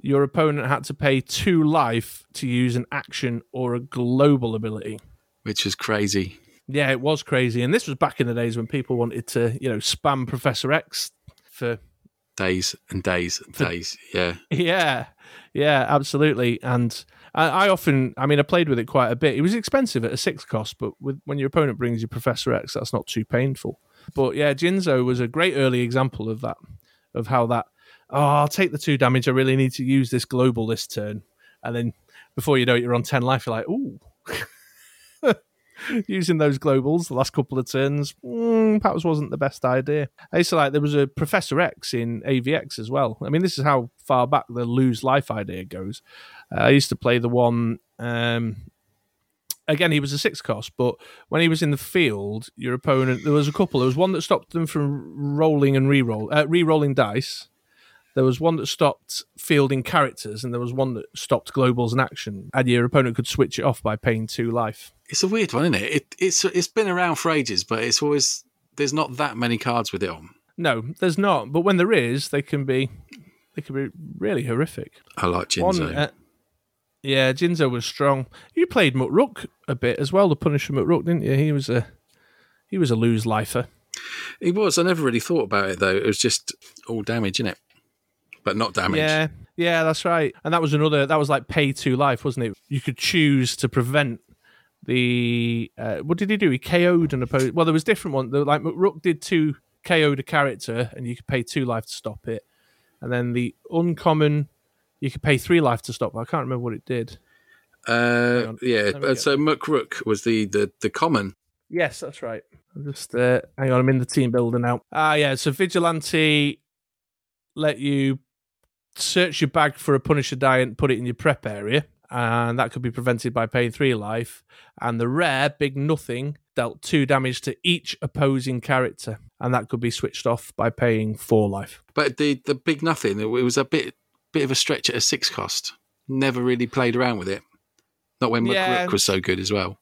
your opponent had to pay two life to use an action or a global ability. which was crazy. Yeah, it was crazy. And this was back in the days when people wanted to, you know, spam Professor X for Days and days and days. Yeah. Yeah, yeah, absolutely. And I, I often, I mean, I played with it quite a bit. It was expensive at a six cost, but with, when your opponent brings you Professor X, that's not too painful. But yeah, Jinzo was a great early example of that, of how that, oh, I'll take the two damage. I really need to use this global this turn. And then before you know it, you're on 10 life. You're like, ooh. Using those globals the last couple of turns mm, perhaps wasn't the best idea. I used to like there was a Professor X in AVX as well. I mean, this is how far back the lose life idea goes. Uh, I used to play the one. Um, again, he was a six cost, but when he was in the field, your opponent there was a couple. There was one that stopped them from rolling and re-roll, uh, re-rolling dice. There was one that stopped fielding characters, and there was one that stopped globals and action. And your opponent could switch it off by paying two life. It's a weird one, isn't it? it it's it's been around for ages, but it's always there's not that many cards with it on. No, there's not. But when there is, they can be they can be really horrific. I like One, Jinzo. uh, yeah, Jinzo was strong. You played McRook a bit as well, the Punisher McRook, didn't you? He was a he was a lose lifer. He was. I never really thought about it though. It was just all damage, innit? But not damage. Yeah, yeah, that's right. And that was another. That was like pay to life, wasn't it? You could choose to prevent the. Uh, what did he do? He KO'd an opponent. Well, there was different one. There- Like Rook did two KO'd a character, and you could pay two life to stop it. And then the uncommon, you could pay three life to stop. I can't remember what it did. Uh, yeah. Let me but So McRook was the, the the common. Yes, that's right. I'm just uh, hang on. I'm in the team builder now. Ah, yeah. So vigilante let you search your bag for a Punisher die and put it in your prep area, and that could be prevented by paying three life. And the rare big nothing dealt two damage to each opposing character, and that could be switched off by paying four life. But the the big nothing. It was a bit bit of a stretch at a six cost. Never really played around with it. Not when Yeah. Was so good as well.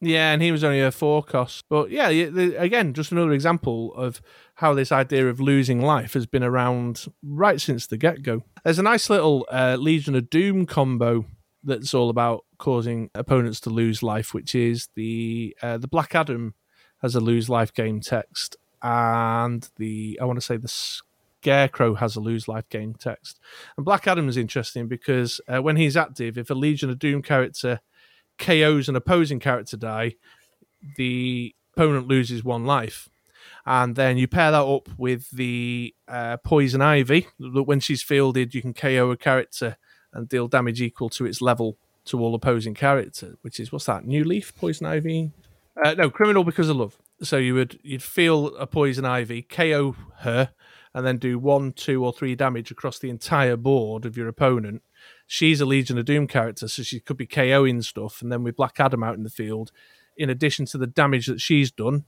Yeah, and he was only a four cost. But yeah, again, just another example of how this idea of losing life has been around right since the get go. There's a nice little uh, Legion of Doom combo that's all about causing opponents to lose life, which is the uh, the Black Adam has a lose life game text, and the I want to say the Scarecrow has a lose life game text. And Black Adam is interesting because uh, when he's active, if a Legion of Doom character KOs an opposing character die, the opponent loses one life. And then you pair that up with the uh, Poison Ivy. That when she's fielded, you can KO a character and deal damage equal to its level to all opposing characters. Which is what's that? New Leaf, Poison Ivy. Uh, no, Criminal because of love. So you would you'd feel a Poison Ivy, KO her, and then do one, two, or three damage across the entire board of your opponent she's a Legion of Doom character, so she could be KOing stuff. And then with Black Adam out in the field, in addition to the damage that she's done,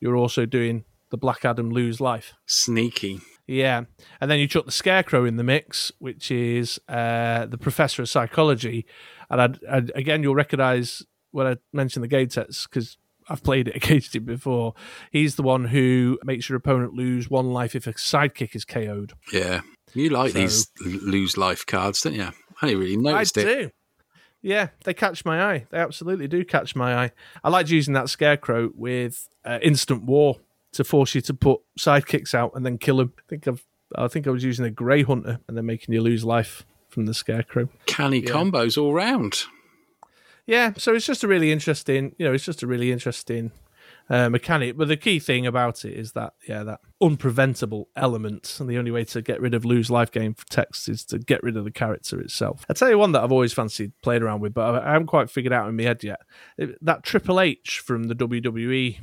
you're also doing the Black Adam lose life. Sneaky. Yeah, and then you chuck the Scarecrow in the mix, which is uh, the Professor of Psychology, and I'd, I'd, again you'll recognise when I mention the game sets because I've played it against him before. He's the one who makes your opponent lose one life if a sidekick is KO'd. Yeah. You like So- these lose life cards, don't you? I really noticed I it. do. Yeah, they catch my eye. They absolutely do catch my eye. I liked using that scarecrow with uh, instant war to force you to put sidekicks out and then kill them. I think I've, I think I was using a grey hunter and then making you lose life from the scarecrow. Canny Yeah. combos all round. Yeah, so it's just a really interesting, you know, it's just a really interesting uh, mechanic. But the key thing about it is that, yeah, that unpreventable element. And the only way to get rid of lose life game text is to get rid of the character itself. I'll tell you one that I've always fancied playing around with, but I I haven't quite figured out in my head yet. That Triple H from the WWE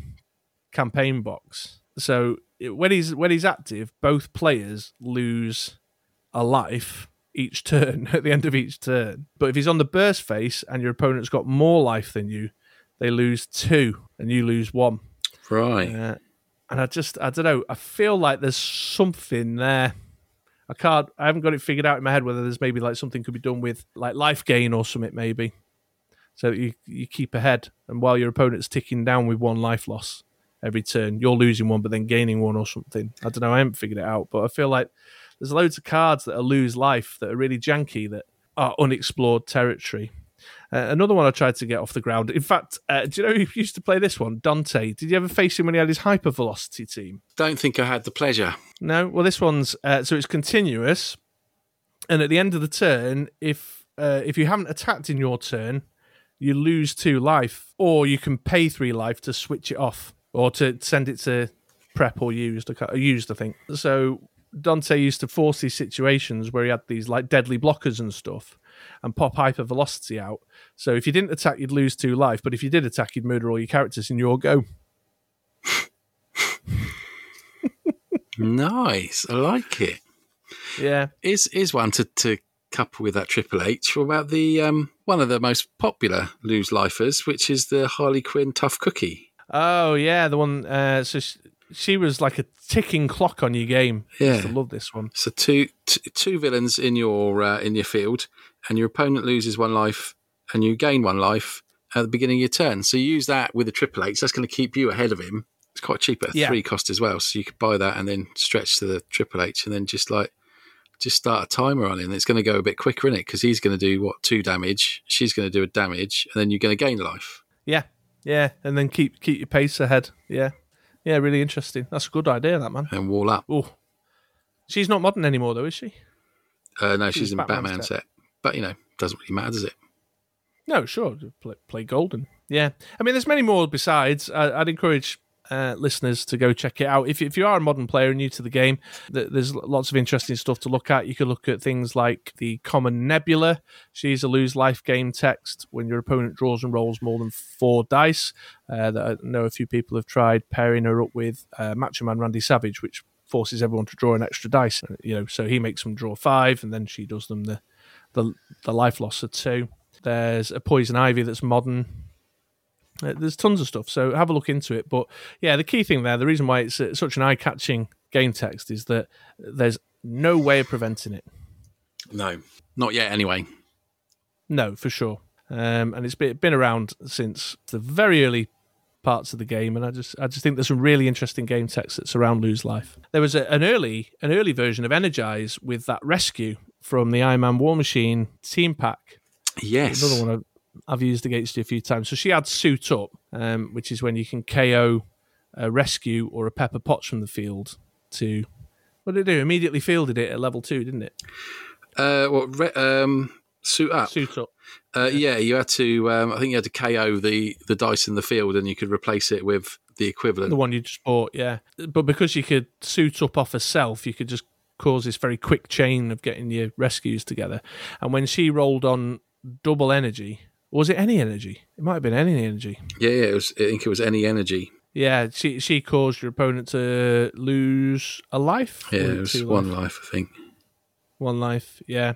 campaign box. So when he's when he's active, both players lose a life each turn at the end of each turn. But if he's on the burst face and your opponent's got more life than you, they lose two and you lose one. Right. Uh, and I just I don't know. I feel like there's something there. I can't. I haven't got it figured out in my head whether there's maybe like something could be done with like life gain or something maybe, so you you keep ahead and while your opponent's ticking down with one life loss every turn, you're losing one but then gaining one or something. I don't know. I haven't figured it out, but I feel like there's loads of cards that are lose life that are really janky that are unexplored territory. Uh, another one I tried to get off the ground. In fact, uh, do you know who used to play this one? Dante. Did you ever face him when he had his hypervelocity team? Don't think I had the pleasure. No. Well, this one's uh, so it's continuous, and at the end of the turn, if uh, if you haven't attacked in your turn, you lose two life, or you can pay three life to switch it off, or to send it to prep or used. I can't- Used, I think. So Dante used to force these situations where he had these like deadly blockers and stuff, and pop hyper velocity out. So if you didn't attack, you'd lose two life, but if you did attack, you'd murder all your characters in your go. Nice. I like it. Yeah. Is is one to, to couple with that Triple H. What about the um, one of the most popular lose lifers, which is the Harley Quinn Tough Cookie? Oh yeah, the one. Uh, so she, she was like a ticking clock on your game. Yeah, I love this one. So two t- two villains in your uh, in your field, and your opponent loses one life, and you gain one life at the beginning of your turn. So you use that with a Triple H. That's going to keep you ahead of him. It's quite cheap at Yeah. three cost as well. So you could buy that and then stretch to the Triple H, and then just like just start a timer on him. It's going to go a bit quicker in it because he's going to do what two damage. She's going to do a damage, and then you're going to gain life. Yeah, yeah, and then keep keep your pace ahead. Yeah, yeah, really interesting. That's a good idea, that man. and wall up. Oh, she's not modern anymore, though, is she? Uh, no, she's She's in Batman Batman set. set. But you know, doesn't really matter, does it? No, sure. Play, play Golden. Yeah. I mean, there's many more besides. I, I'd encourage uh, listeners to go check it out. If, if you are a modern player and new to the game, th- there's lots of interesting stuff to look at. You could look at things like the Common Nebula. She's a lose life game text when your opponent draws and rolls more than four dice. Uh, that I know a few people have tried pairing her up with uh, Macho Man Randy Savage, which forces everyone to draw an extra dice. You know, so he makes them draw five, and then she does them the the, the life loss of two. There's a poison ivy that's modern. Uh, There's tons of stuff, so have a look into it. But yeah, the key thing there, the reason why it's uh, such an eye-catching game text is that there's no way of preventing it. No, not yet. Anyway, No, for sure. Um, and it's been, been around since the very early parts of the game, and I just I just think there's some really interesting game text that surround Lose Life. There was a, an early an early version of Energize with that rescue from the Iron Man War Machine team pack yes. another one I've, used against you a few times. So she had Suit Up, um, which is when you can KO a rescue or a Pepper Potts from the field to. What did it do? Immediately fielded it at level two, didn't it? Uh, what? Re- um, suit up. Suit Up. Uh, yeah, you had to. Um, I think you had to KO the the dice in the field, and you could replace it with the equivalent. The one you just bought, yeah. But because you could suit up off herself, you could just cause this very quick chain of getting your rescues together. And when she rolled on double energy, was it any energy? It might have been any energy. Yeah, yeah. It was. I think it was any energy. Yeah, she she caused your opponent to lose a life. Yeah, it was one life? life, I think. One life, yeah.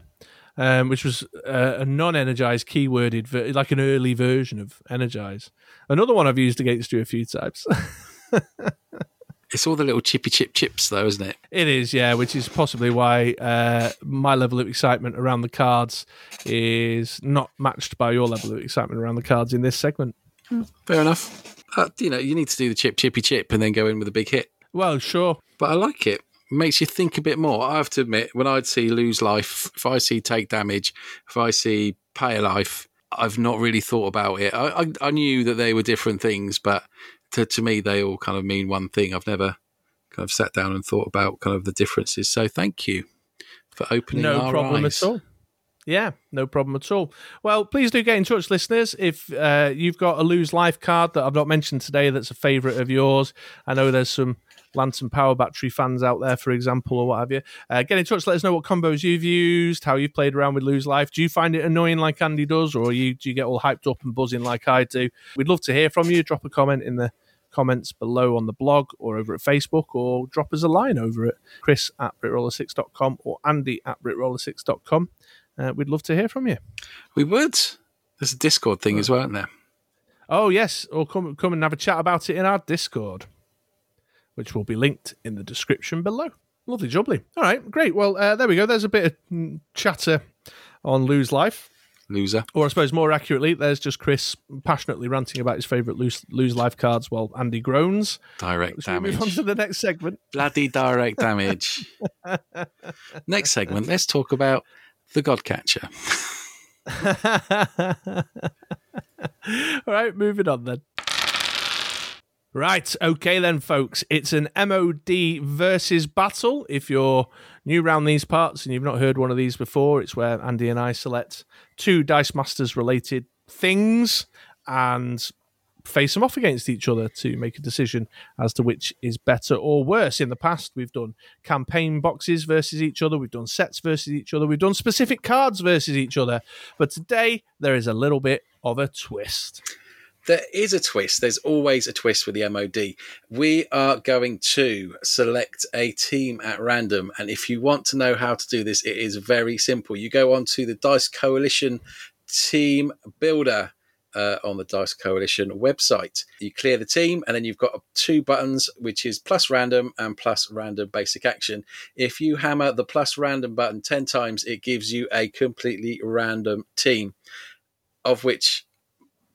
Um, which was uh, a non-energized keyworded, ver- like an early version of energize. Another one I've used against you a few times. It's all the little chippy chip chips, though, isn't it? It is, yeah, which is possibly why uh, my level of excitement around the cards is not matched by your level of excitement around the cards in this segment. Fair enough. Uh, you know, you need to do the chip chippy chip and then go in with a big hit. Well, sure. But I like it. Makes you think a bit more. I have to admit, when I'd see lose life, if I see take damage, if I see pay a life, I've not really thought about it. I, I, I knew that they were different things, but to, to me, they all kind of mean one thing. I've never kind of sat down and thought about kind of the differences. So thank you for opening up. No problem eyes. at all. Yeah, no problem at all. Well, please do get in touch, listeners. If uh, you've got a lose life card that I've not mentioned today that's a favourite of yours, I know there's some Lantern Power Battery fans out there, for example, or what have you. Uh, get in touch. Let us know what combos you've used, how you've played around with Lose Life. Do you find it annoying like Andy does, or you, do you get all hyped up and buzzing like I do? We'd love to hear from you. Drop a comment in the comments below on the blog or over at Facebook, or drop us a line over at chris at britroller6.com or andy at britroller6.com. Uh, we'd love to hear from you. We would. There's a Discord thing as well, isn't there? Oh yes, or come come and have a chat about it in our Discord, which will be linked in the description below. Lovely jubbly. All right, great. Well, uh, there we go. There's a bit of mm, chatter on Lose Life, Loser. or I suppose more accurately, there's just Chris passionately ranting about his favourite Lose Lose Life cards, while Andy groans. Direct Shall we move on to the next segment? Bloody direct damage. Next segment, let's talk about the Godcatcher. All right, moving on then. Right, okay then, folks. It's an MOD versus battle. If you're new around these parts and you've not heard one of these before, it's where Andy and I select two Dice Masters related things and face them off against each other to make a decision as to which is better or worse. In the past, we've done campaign boxes versus each other, we've done sets versus each other, we've done specific cards versus each other. But today, there is a little bit of a twist. There is a twist. There's always a twist with the MOD. We are going to select a team at random. And if you want to know how to do this, it is very simple. You go onto the Dice Coalition Team Builder. Uh, on the Dice Coalition website, you clear the team, and then you've got two buttons, which is plus random and plus random basic action. If you hammer the plus random button 10 times, it gives you a completely random team, of which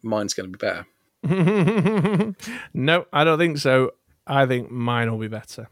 mine's going to be better. no, I don't think so. I think mine will be better.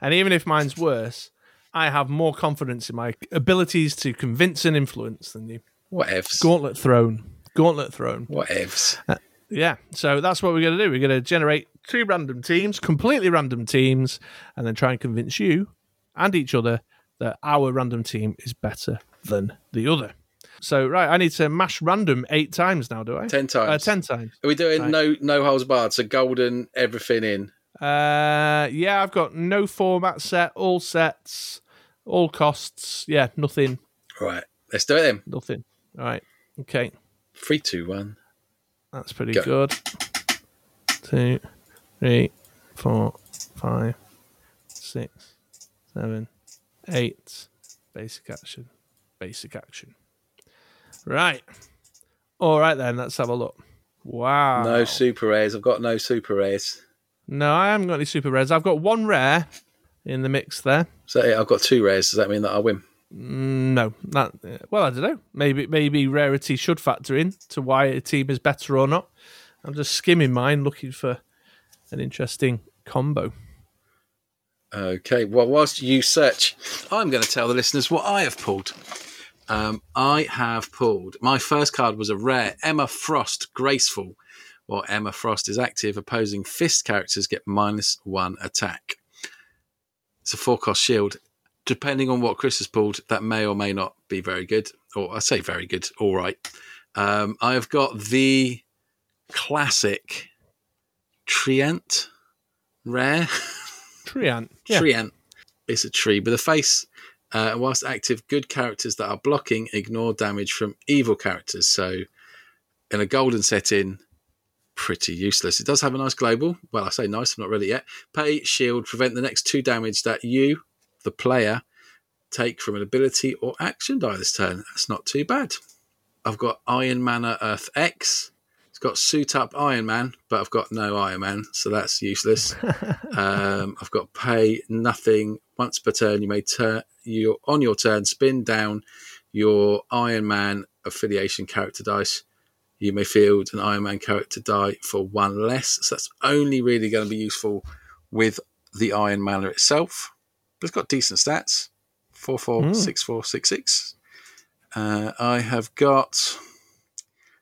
And even if mine's worse, I have more confidence in my abilities to convince and influence than you. What ifs? Gauntlet thrown. Gauntlet thrown. Whatevs. Uh, yeah. So that's what we're going to do. We're going to generate two random teams, completely random teams, and then try and convince you and each other that our random team is better than the other. So, right, I need to mash random eight times now, do I? Ten times. Uh, ten times. Are we doing Right. no no holes barred? So golden, everything in. Uh, yeah, I've got no format set, all sets, all costs. Yeah, nothing, Right. Let's do it then. nothing. All right, okay, Three, two, one. that's pretty Go. good. Two, three, four, five, six, seven, eight. Basic action, basic action. Right. All right then. Let's have a look. Wow. No super rares. I've got no super rares. No, I haven't got any super rares. I've got one rare in the mix there. So yeah, I've got two rares. Does that mean that I win? Mm, no, that uh, well, I don't know. Maybe maybe rarity should factor in to why a team is better or not. I'm just skimming mine, looking for an interesting combo. Okay. Well, whilst you search, I'm going to tell the listeners what I have pulled. Um, I have pulled. My first card was a rare Emma Frost Graceful. While Emma Frost is active, opposing fist characters get minus one attack. It's a four cost shield. Depending on what Chris has pulled, that may or may not be very good. Or I say very good, all right. Um, I have got the classic Trient rare. Triant, yeah, Treant. It's a tree with a face. Uh, whilst active, good characters that are blocking ignore damage from evil characters. So, in a golden setting, pretty useless. It does have a nice global. Well, I say nice, I'm not ready yet. Pay, shield, prevent the next two damage that you, the player, take from an ability or action die this turn. That's not too bad. I've got Iron Manor Earth X. It's It's got suit up Iron Man, but I've got no Iron Man, so that's useless. um, I've got pay nothing once per turn. You may turn you on your turn spin down your Iron Man affiliation character dice. You may field an Iron Man character die for one less. So that's only really going to be useful with the Iron Man itself. But it's got decent stats. Four four six four six six. Uh, I have got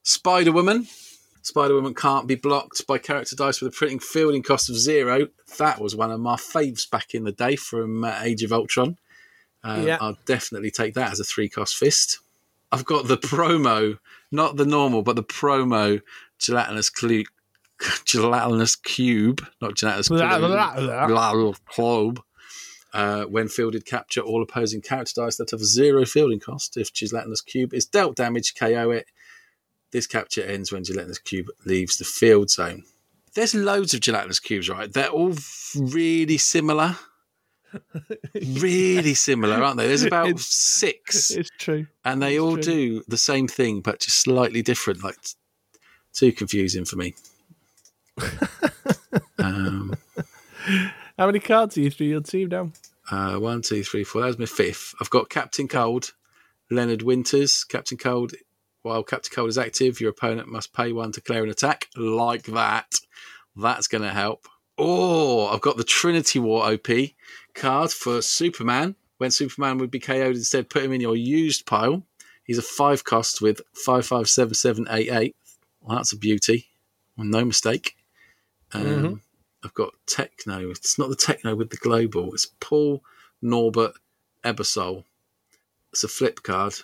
Spider Woman. Spider Woman can't be blocked by character dice with a printing fielding cost of zero. That was one of my faves back in the day from uh, Age of Ultron. Uh, Yeah. I'll definitely take that as a three cost fist. I've got the promo, not the normal, but the promo gelatinous clu- gelatinous cube, not gelatinous globe. Uh, when fielded, capture all opposing character dice that have zero fielding cost. If Gelatinous Cube is dealt damage, KO it. This capture ends when Gelatinous Cube leaves the field zone. There's loads of Gelatinous Cubes, right? They're all really similar. really similar, aren't they? There's about It's- six, It's true. and they it's all true. do the same thing, but just slightly different. Like, too confusing for me. um, How many cards are you through your team now? Uh, one, two, three, four. That was my fifth. I've got Captain Cold, Leonard Winters. Captain Cold. While Captain Cold is active, your opponent must pay one to clear an attack. Like that. That's going to help. Oh, I've got the Trinity War OP card for Superman. When Superman would be KO'd, instead put him in your used pile. He's a five cost with five five seven seven eight eight. Well, that's a beauty. Well, no mistake. Um, Mhm. I've got Techno. It's not the Techno with the global. It's Paul Norbert Ebersol. It's a flip card,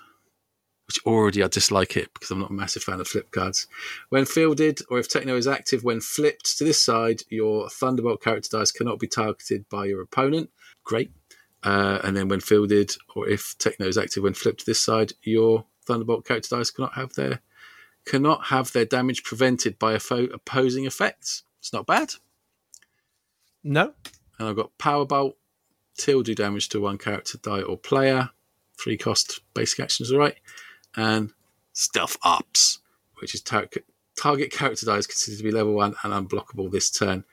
which already I dislike it because I'm not a massive fan of flip cards. When fielded, or if Techno is active when flipped to this side, your Thunderbolt character dice cannot be targeted by your opponent. Great. Uh, and then when fielded, or if Techno is active when flipped to this side, your Thunderbolt character dice cannot have their cannot have their damage prevented by fo- opposing effects. It's not bad. No. And I've got Powerbolt. Till do damage to one character, die, or player. Three cost basic actions, all right. And Stealth Ups, which is tar- target character die is considered to be level one and unblockable this turn.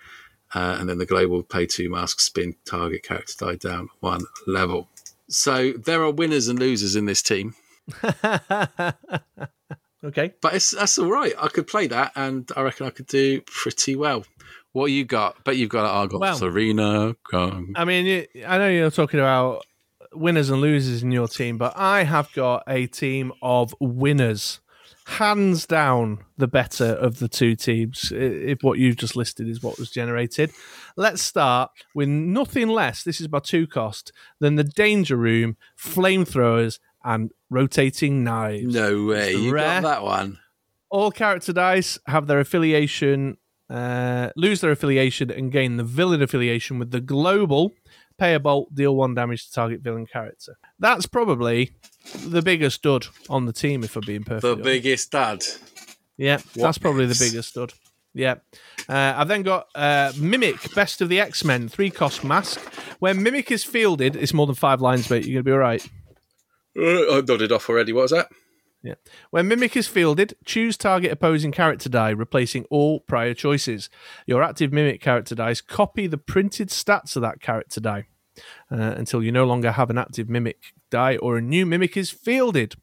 Uh, and then the global pay two mask spin target character died down one level. So there are winners and losers in this team, okay. but it's that's all right. I could play that, and I reckon I could do pretty well. What you got? Bet you've got Argos Well- Arena. I mean, I know you're talking about winners and losers in your team, but I have got a team of winners. Hands down, the better of the two teams. If what you've just listed is what was generated, let's start with nothing less. This is my two cost than the Danger Room, flamethrowers, and rotating knives. No way. You rare. got that one. All character dice have their affiliation, uh, lose their affiliation, and gain the villain affiliation with the global. Pay a bolt, deal one damage to target villain character. That's probably the biggest stud on the team, if I'm being perfect. The biggest dad. Yeah, that's probably the biggest stud. Yeah. Uh, I've then got uh, Mimic, Best of the X Men, three cost mask. When Mimic is fielded, it's more than five lines, mate. You're going to be all right. Uh, I nodded off already. What was that? Yeah. When Mimic is fielded, choose target opposing character die, replacing all prior choices. Your active Mimic character dice copy the printed stats of that character die uh, until you no longer have an active Mimic die or a new Mimic is fielded.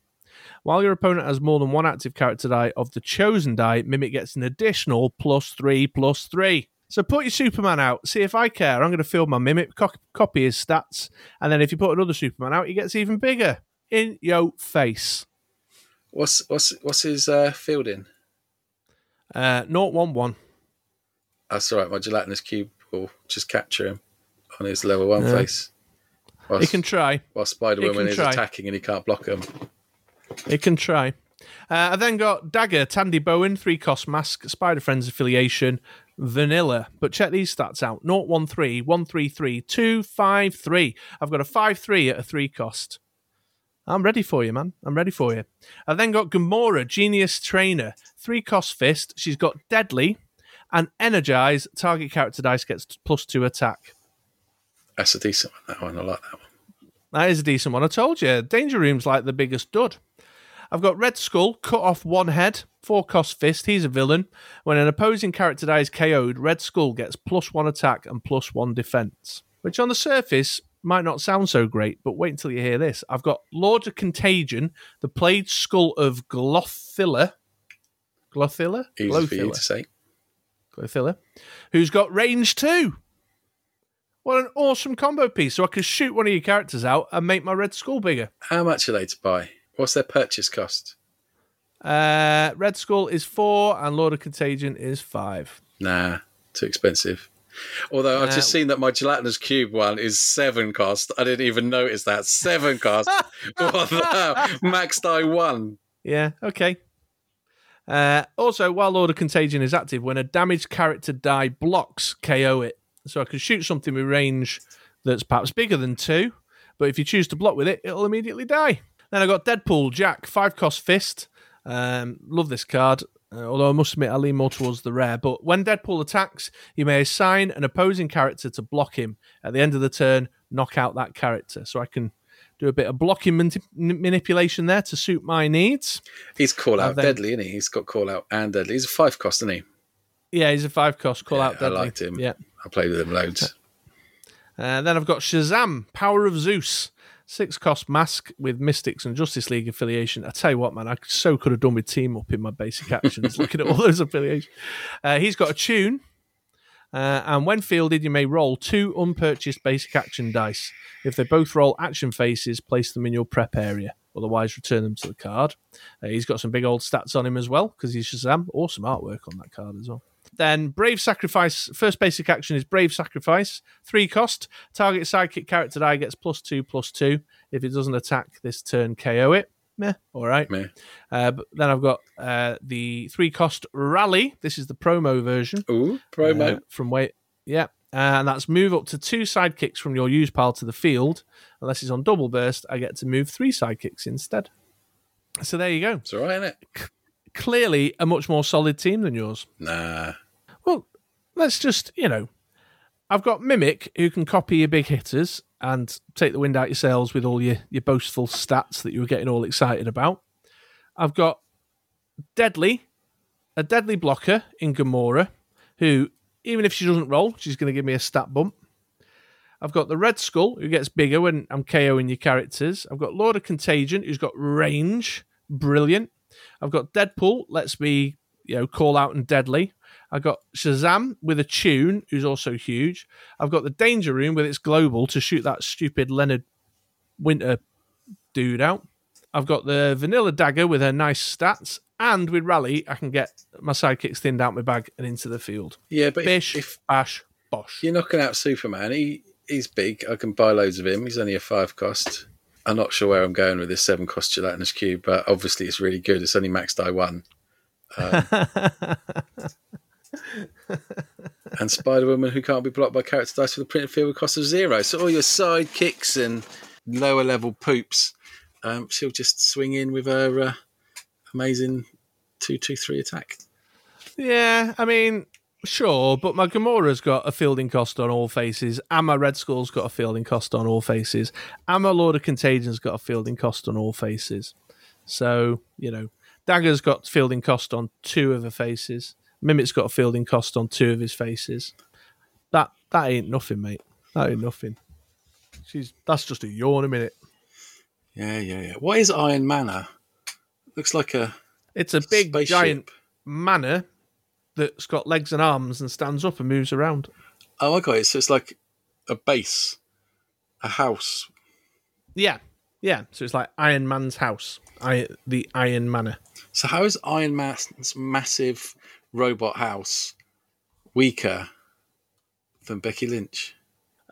While your opponent has more than one active character die of the chosen die, Mimic gets an additional plus three, plus three. So put your Superman out. See if I care. I'm going to field my Mimic, co- copy his stats, and then if you put another Superman out, he gets even bigger. In your face. What's what's what's his uh, fielding? Uh, 011. That's all right. My gelatinous cube will just capture him on his level one Yeah. face. While, He can try. while Spider Woman is try. attacking and he can't block him. He can try. Uh, I then got Dagger, Tandy Bowen, three cost mask, Spider Friends affiliation, vanilla. But check these stats out 013, 133, 253. I've got a 5 3 at a three cost. I'm ready for you, man. I'm ready for you. I then got Gamora, Genius Trainer, three cost fist. She's got Deadly and Energize. Target character dice gets plus two attack. That's a decent one. That one. I like that one. That is a decent one. I told you, Danger Room's like the biggest dud. I've got Red Skull, cut off one head, four cost fist. He's a villain. When an opposing character dies KO'd, Red Skull gets plus one attack and plus one defense, which on the surface might not sound so great, but wait until you hear this. I've got Lord of Contagion, the played skull of Glothilla. Glothilla? Easy for you Glothilla. to say. Glothilla. Who's got range too. What an awesome combo piece. So I can shoot one of your characters out and make my Red Skull bigger. How much are they to buy? What's their purchase cost? Uh, Red Skull is four and Lord of Contagion is five. Nah, too expensive. Although I've just Uh, seen that my gelatinous cube one is seven cost. I didn't even notice that seven cost. max die one? Yeah, okay. Uh, also, while Lord of Contagion is active, when a damaged character die blocks, KO it. So I can shoot something with range that's perhaps bigger than two, but if you choose to block with it, it'll immediately die. Then I got Deadpool Jack, five cost fist. Um, love this card, uh, although I must admit I lean more towards the rare. But when Deadpool attacks, you may assign an opposing character to block him. At the end of the turn, knock out that character. So I can do a bit of blocking manip- manipulation there to suit my needs. He's call out then- deadly, isn't he? He's got call out and deadly. He's a five cost, isn't he? Yeah, he's a five cost. Call Yeah, out I liked him. Yeah. I played with him loads. And then I've got Shazam, Power of Zeus. Six cost mask with Mystics and Justice League affiliation. I tell you what, man, I so could have done with team up in my basic actions, looking at all those affiliations. Uh, he's got a tune. Uh, and when fielded, you may roll two unpurchased basic action dice. If they both roll action faces, place them in your prep area. Otherwise, return them to the card. Uh, he's got some big old stats on him as well because he's Shazam. Awesome artwork on that card as well. Then Brave Sacrifice. First basic action is Brave Sacrifice. Three cost. Target sidekick character die gets plus two, plus two. If it doesn't attack this turn, KO it. Meh. All right. Meh. Uh, but then I've got uh, the three cost Rally. This is the promo version. Ooh, promo. Uh, from way, yeah, and that's move up to two sidekicks from your use pile to the field. Unless it's on double burst, I get to move three sidekicks instead. So there you go. it's all right, isn't it? Clearly, a much more solid team than yours. Nah. Let's just you know, I've got Mimic who can copy your big hitters and take the wind out your sails with all your your boastful stats that you were getting all excited about. I've got Deadly, a deadly blocker in Gamora, who even if she doesn't roll, she's going to give me a stat bump. I've got the Red Skull, who gets bigger when I'm KOing your characters. I've got Lord of Contagion, who's got range, brilliant. I've got Deadpool, lets me you know call out and deadly. I've got Shazam with a tune, who's also huge. I've got the Danger Room with its global to shoot that stupid Leonard Winter dude out. I've got the Vanilla Dagger with her nice stats, and with Rally, I can get my sidekicks thinned out my bag and into the field. Yeah, but if, Bish, if bash, bosh. you're knocking out Superman, he he's big. I can buy loads of him. He's only a five cost. I'm not sure where I'm going with this seven cost gelatinous cube, but obviously it's really good. It's only max die one. Um, and Spider Woman, who can't be blocked by character dice with a printed field cost of zero. So all your sidekicks and lower level poops, um, she'll just swing in with her uh, amazing two two three attack. Yeah, I mean, sure, but my Gamora's got a fielding cost on all faces, and my Red Skull's got a fielding cost on all faces, and my Lord of Contagion's got a fielding cost on all faces. So, you know, Dagger's got fielding cost on two of her faces. Mimic's got a fielding cost on two of his faces. That that ain't nothing, mate. That ain't nothing. She's that's just a yawn a minute. Yeah, yeah, yeah. What is Iron Manor? Looks like a It's a big spaceship. giant manor that's got legs and arms and stands up and moves around. Oh, I got it. So it's like a base, a house. Yeah, yeah. So it's like Iron Man's house, I, the Iron Manor. So how is Iron Man's massive robot house weaker than Becky Lynch?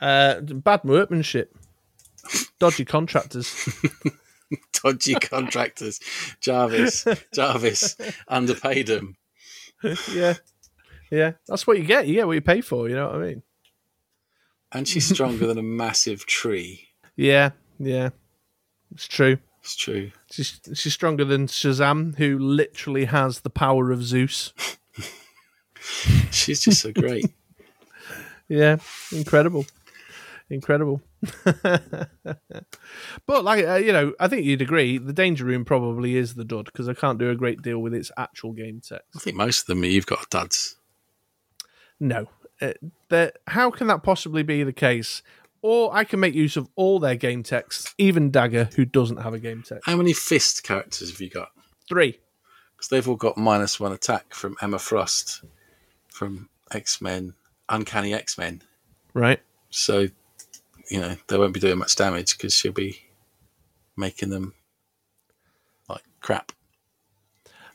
Uh, bad workmanship, dodgy contractors. Dodgy contractors. Jarvis, Jarvis underpaid them. yeah, yeah. That's what you get. You get what you pay for. You know what I mean? And she's stronger than a massive tree. Yeah, yeah. It's true. It's true. She's she's stronger than Shazam, who literally has the power of Zeus. She's just so great. Yeah, incredible, incredible. but like uh, you know, I think you'd agree the danger room probably is the dud because I can't do a great deal with its actual game text. I think most of them you've got duds. No, uh, how can that possibly be the case? Or I can make use of all their game texts, even Dagger, who doesn't have a game text. How many fist characters have you got? Three. Because they've all got minus one attack from Emma Frost, from X Men, Uncanny X Men. Right. So, you know, they won't be doing much damage because she'll be making them like crap.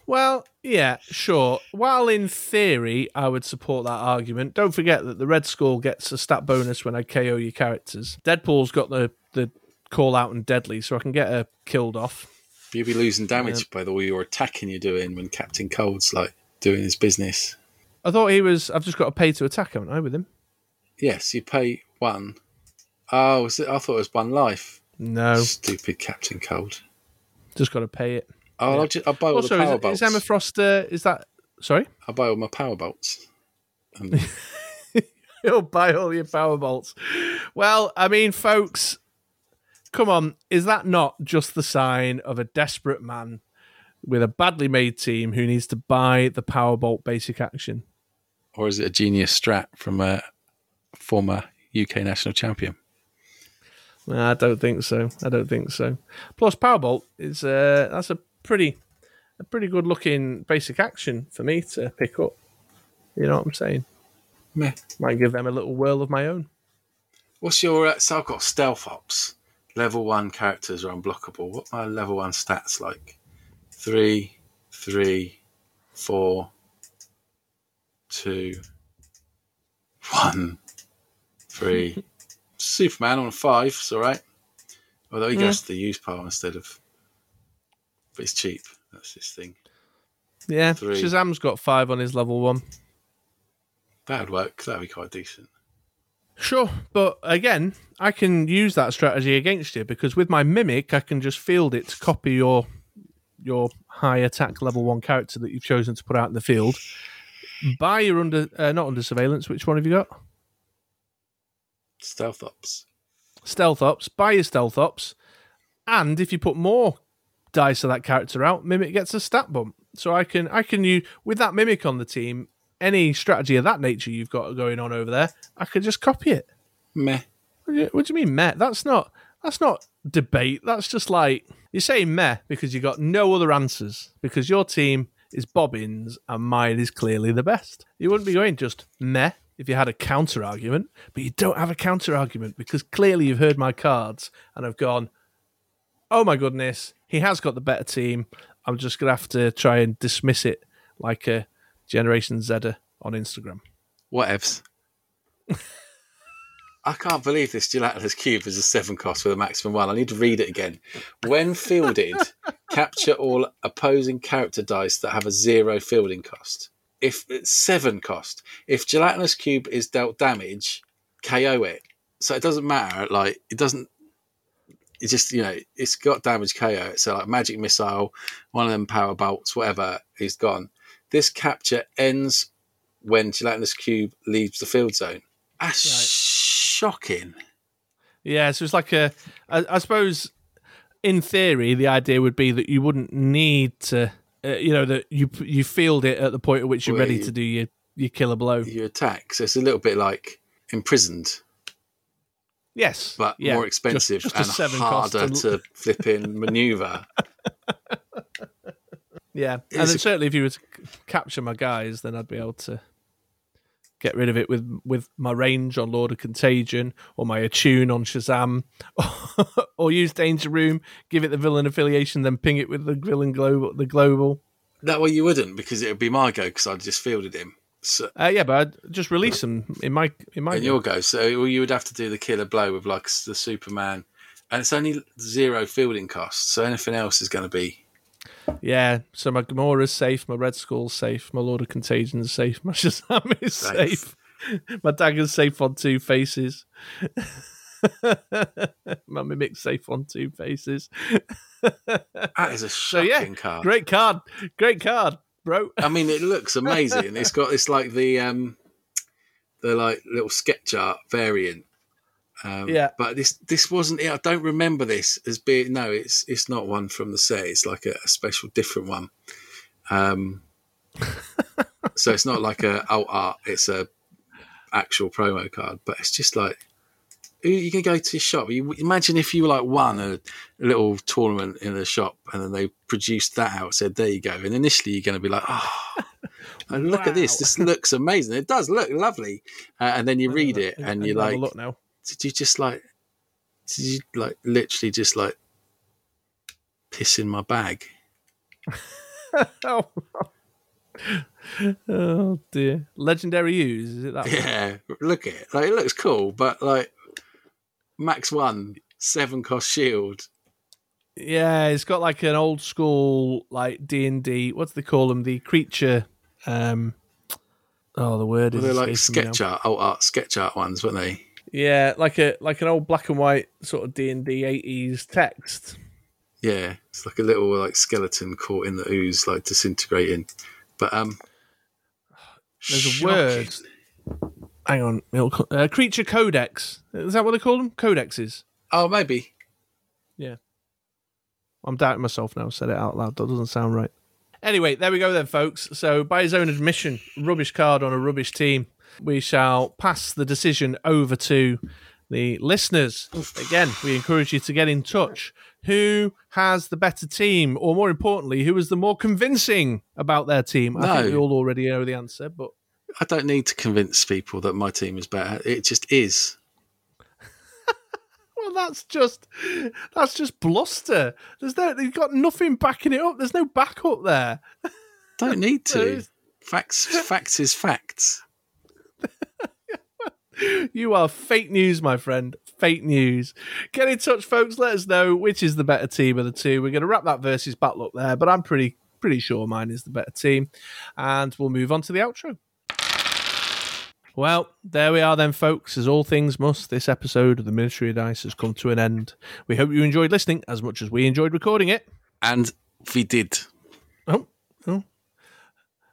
Well, yeah, sure. While in theory, I would support that argument. Don't forget that the Red Skull gets a stat bonus when I KO your characters. Deadpool's got the, the call out and deadly, so I can get her killed off. You'll be losing damage by the way you're attacking you're doing when Captain Cold's like doing his business. I thought he was. I've just got to pay to attack, haven't I, with him? Yes, you pay one. Oh, was it, I thought it was one life. No, Stupid Captain Cold. just got to pay it. Oh, I'll, just, I'll buy all Also, the power is, bolts. is Emma Frost? Uh, is that sorry? I'll buy all my power bolts. And You'll buy all your power bolts. Well, I mean, folks, come on. Is that not just the sign of a desperate man with a badly made team who needs to buy the Powerbolt basic action? Or is it a genius strat from a former UK national champion? Well, I don't think so. I don't think so. Plus, Powerbolt is uh, that's a pretty a pretty good looking basic action for me to pick up. You know what I'm saying? Meh. Might give them a little whirl of my own. What's your uh, so I've got stealth ops. Level one characters are unblockable. What are my level one stats like? Three, three, four, two, one, three. Superman on five, it's alright. Although he goes to the use power instead of but it's cheap. That's his thing. Yeah, Three. Shazam's got five on his level one. That'd work. That'd be quite decent. Sure, but again, I can use that strategy against you because with my mimic, I can just field it to copy your your high attack level one character that you've chosen to put out in the field. Buy your under uh, not under surveillance. Which one have you got? Stealth ops. Stealth ops. Buy your stealth ops, and if you put more dice of that character out, mimic gets a stat bump. So I can I can use with that mimic on the team. Any strategy of that nature you've got going on over there, I could just copy it. Meh. What do you, what do you mean, meh? That's not that's not debate. That's just like you're saying meh because you got no other answers because your team is Bobbins and mine is clearly the best. You wouldn't be going just meh if you had a counter argument, but you don't have a counter argument because clearly you've heard my cards and have gone, oh my goodness, he has got the better team. I'm just gonna have to try and dismiss it like a Generation Zedder on Instagram. Whatevs. I can't believe this gelatinous cube is a seven cost with a maximum one. I need to read it again. When fielded, capture all opposing character dice that have a zero fielding cost. If it's seven cost, if gelatinous cube is dealt damage, KO it. So it doesn't matter. Like it doesn't. It just you know it's got damage KO. it. So like magic missile, one of them power bolts, whatever is gone. This capture ends when gelatinous cube leaves the field zone. That's shocking. Yeah, so it's like a. I, I suppose, in theory, the idea would be that you wouldn't need to. Uh, you know that you you field it at the point at which you're ready you- to do your your killer blow. You attack, so it's a little bit like imprisoned, Yes, but yeah, more expensive just a and harder and- to flip in maneuver. Yeah, and then certainly if you were to capture my guys, then I'd be able to get rid of it with with my range on Lord of Contagion or my attune on Shazam, or use Danger Room, give it the villain affiliation, then ping it with the villain global the global. that way you wouldn't, because it would be my go, because I'd just fielded him. So, Uh, yeah, but I'd just release him in my in my. and your go. So you would have to do the killer blow with like the Superman, and it's only zero fielding cost. So anything else is going to be Yeah, so my Gamora's safe, my Red Skull's safe, my Lord of Contagion's safe, my Shazam is Safe. safe, my Dagger's safe on two faces, my Mimic's safe on two faces. that is a So shocking yeah, card. great card, great card, bro. I mean, it looks amazing. it's got it's like the um, the like little sketch art variant, Um, Yeah. but this this wasn't. It. I don't remember this as being. No, it's it's not one from the set. It's like a, a special, different one. Um, so it's not like a alt art. It's a actual promo card. But it's just like you- you can go to the shop. You imagine if you like won a, a little tournament in a shop, and then they produced that out. Said there you go. And initially you're going to be like, oh. And look at this! This looks amazing. It does look lovely, uh, and then you read it, and you're like, look now. Did you just like did you like literally just like piss in my bag oh. oh dear. Legendary use, is it that? one? yeah look at it like it looks cool but like max one seven cost shield Yeah, it's got like an old school like D and D. What do they call them? The creature. Um, oh, the word well, is they're like escaping me now. sketch art alt art sketch art ones weren't they Yeah, like a like an old black and white sort of D and D eighties text. yeah it's like a little like skeleton caught in the ooze like disintegrating but um There's a shocking. word. Hang on, it'll uh, creature codex. Is that what they call them? Codexes. oh maybe Yeah, I'm doubting myself now. Said it out loud. That doesn't sound right. Anyway, there we go then, folks. So, by his own admission, rubbish card on a rubbish team. We shall pass the decision over to the listeners. Again, we encourage you to get in touch. Who has the better team, or more importantly, who is the more convincing about their team? I think we all already know the answer, but i don't need to convince people that my team is better it just is well, that's just that's just bluster. There's no, you've got nothing backing it up. There's no backup there. don't need to facts facts is facts You are fake news, my friend. Fake news. Get in touch, folks. Let us know which is the better team of the two. We're going to wrap that versus battle up there, but I'm pretty pretty sure mine is the better team. And we'll move on to the outro. Well, there we are then, folks. As all things must, this episode of the Ministry of Dice has come to an end. We hope you enjoyed listening as much as we enjoyed recording it. and we did Oh, oh.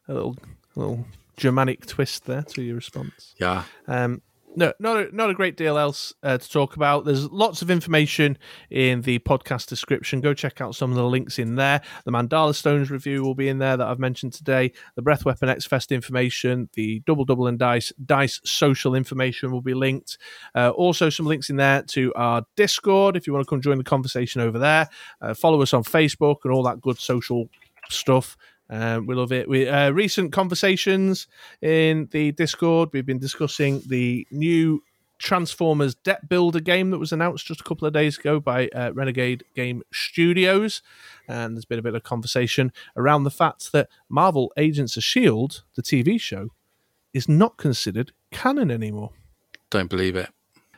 A little, a little Germanic twist there to your response. yeah Um, no, not a, not a great deal else uh, to talk about. There's lots of information in the podcast description. Go check out some of the links in there. The Mandala Stones review will be in there that I've mentioned today. The Breath Weapon X Fest information, the Double Double and Dice Dice social information will be linked. Uh, also, some links in there to our Discord if you want to come join the conversation over there. Uh, follow us on Facebook and all that good social stuff. Um, we love it. We uh, recent conversations in the Discord. We've been discussing the new Transformers Deck Builder game that was announced just a couple of days ago by uh, Renegade Game Studios, and there's been a bit of conversation around the fact that Marvel Agents of Shield, the TV show, is not considered canon anymore. don't believe it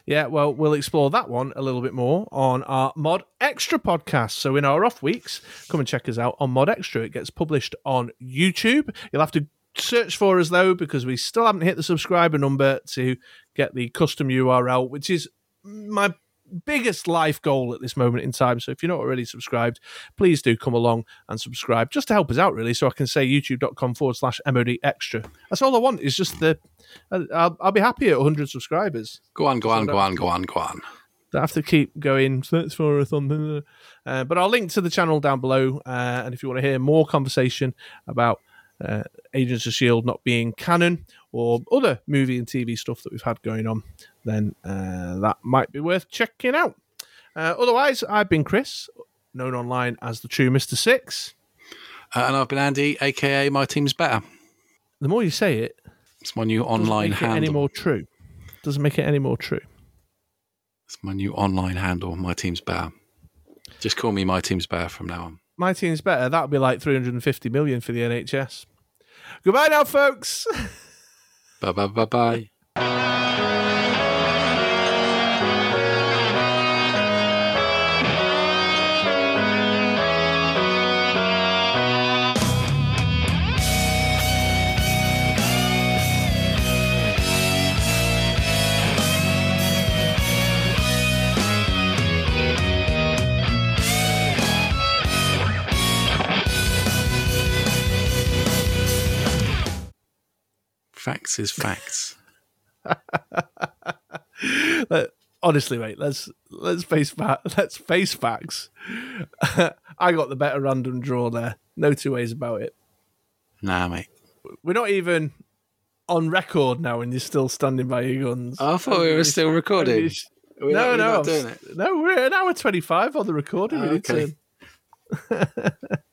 Yeah, well, we'll explore that one a little bit more on our Mod Extra podcast. So, in our off weeks, come and check us out on Mod Extra. It gets published on YouTube. You'll have to search for us, though, because we still haven't hit the subscriber number to get the custom URL, which is my biggest life goal at this moment in time. So, if you're not already subscribed, please do come along and subscribe just to help us out, really. So, I can say youtube.com forward slash MOD Extra. That's all I want is just the. I'll, I'll be happy at 100 subscribers. Go on, go on, go on, go on, go on. Don't have to keep going search for a thunder. Uh, but I'll link to the channel down below. Uh, and if you want to hear more conversation about uh, Agents of Shield not being canon or other movie and TV stuff that we've had going on, then uh, that might be worth checking out. Uh, otherwise, I've been Chris, known online as the True Mister Six. Uh, and I've been Andy, aka My Team's Better. The more you say it, It's my new online make it any handle. more true. Doesn't make it any more true. It's my new online handle. My Team's Better. Just call me My Team's Better from now on. My team's better. That would be like 350 million for the NHS. Goodbye now, folks. Bye bye bye bye. Facts is facts. Honestly, mate, let's let's face fa- let's face facts. I got the better random draw there. No two ways about it. Nah, mate. We're not even on record now, and you're still standing by your guns. Oh, I thought we were still recording. We're no, not- no, not I'm doing it. no. We're an hour twenty-five on the recording. Oh, okay.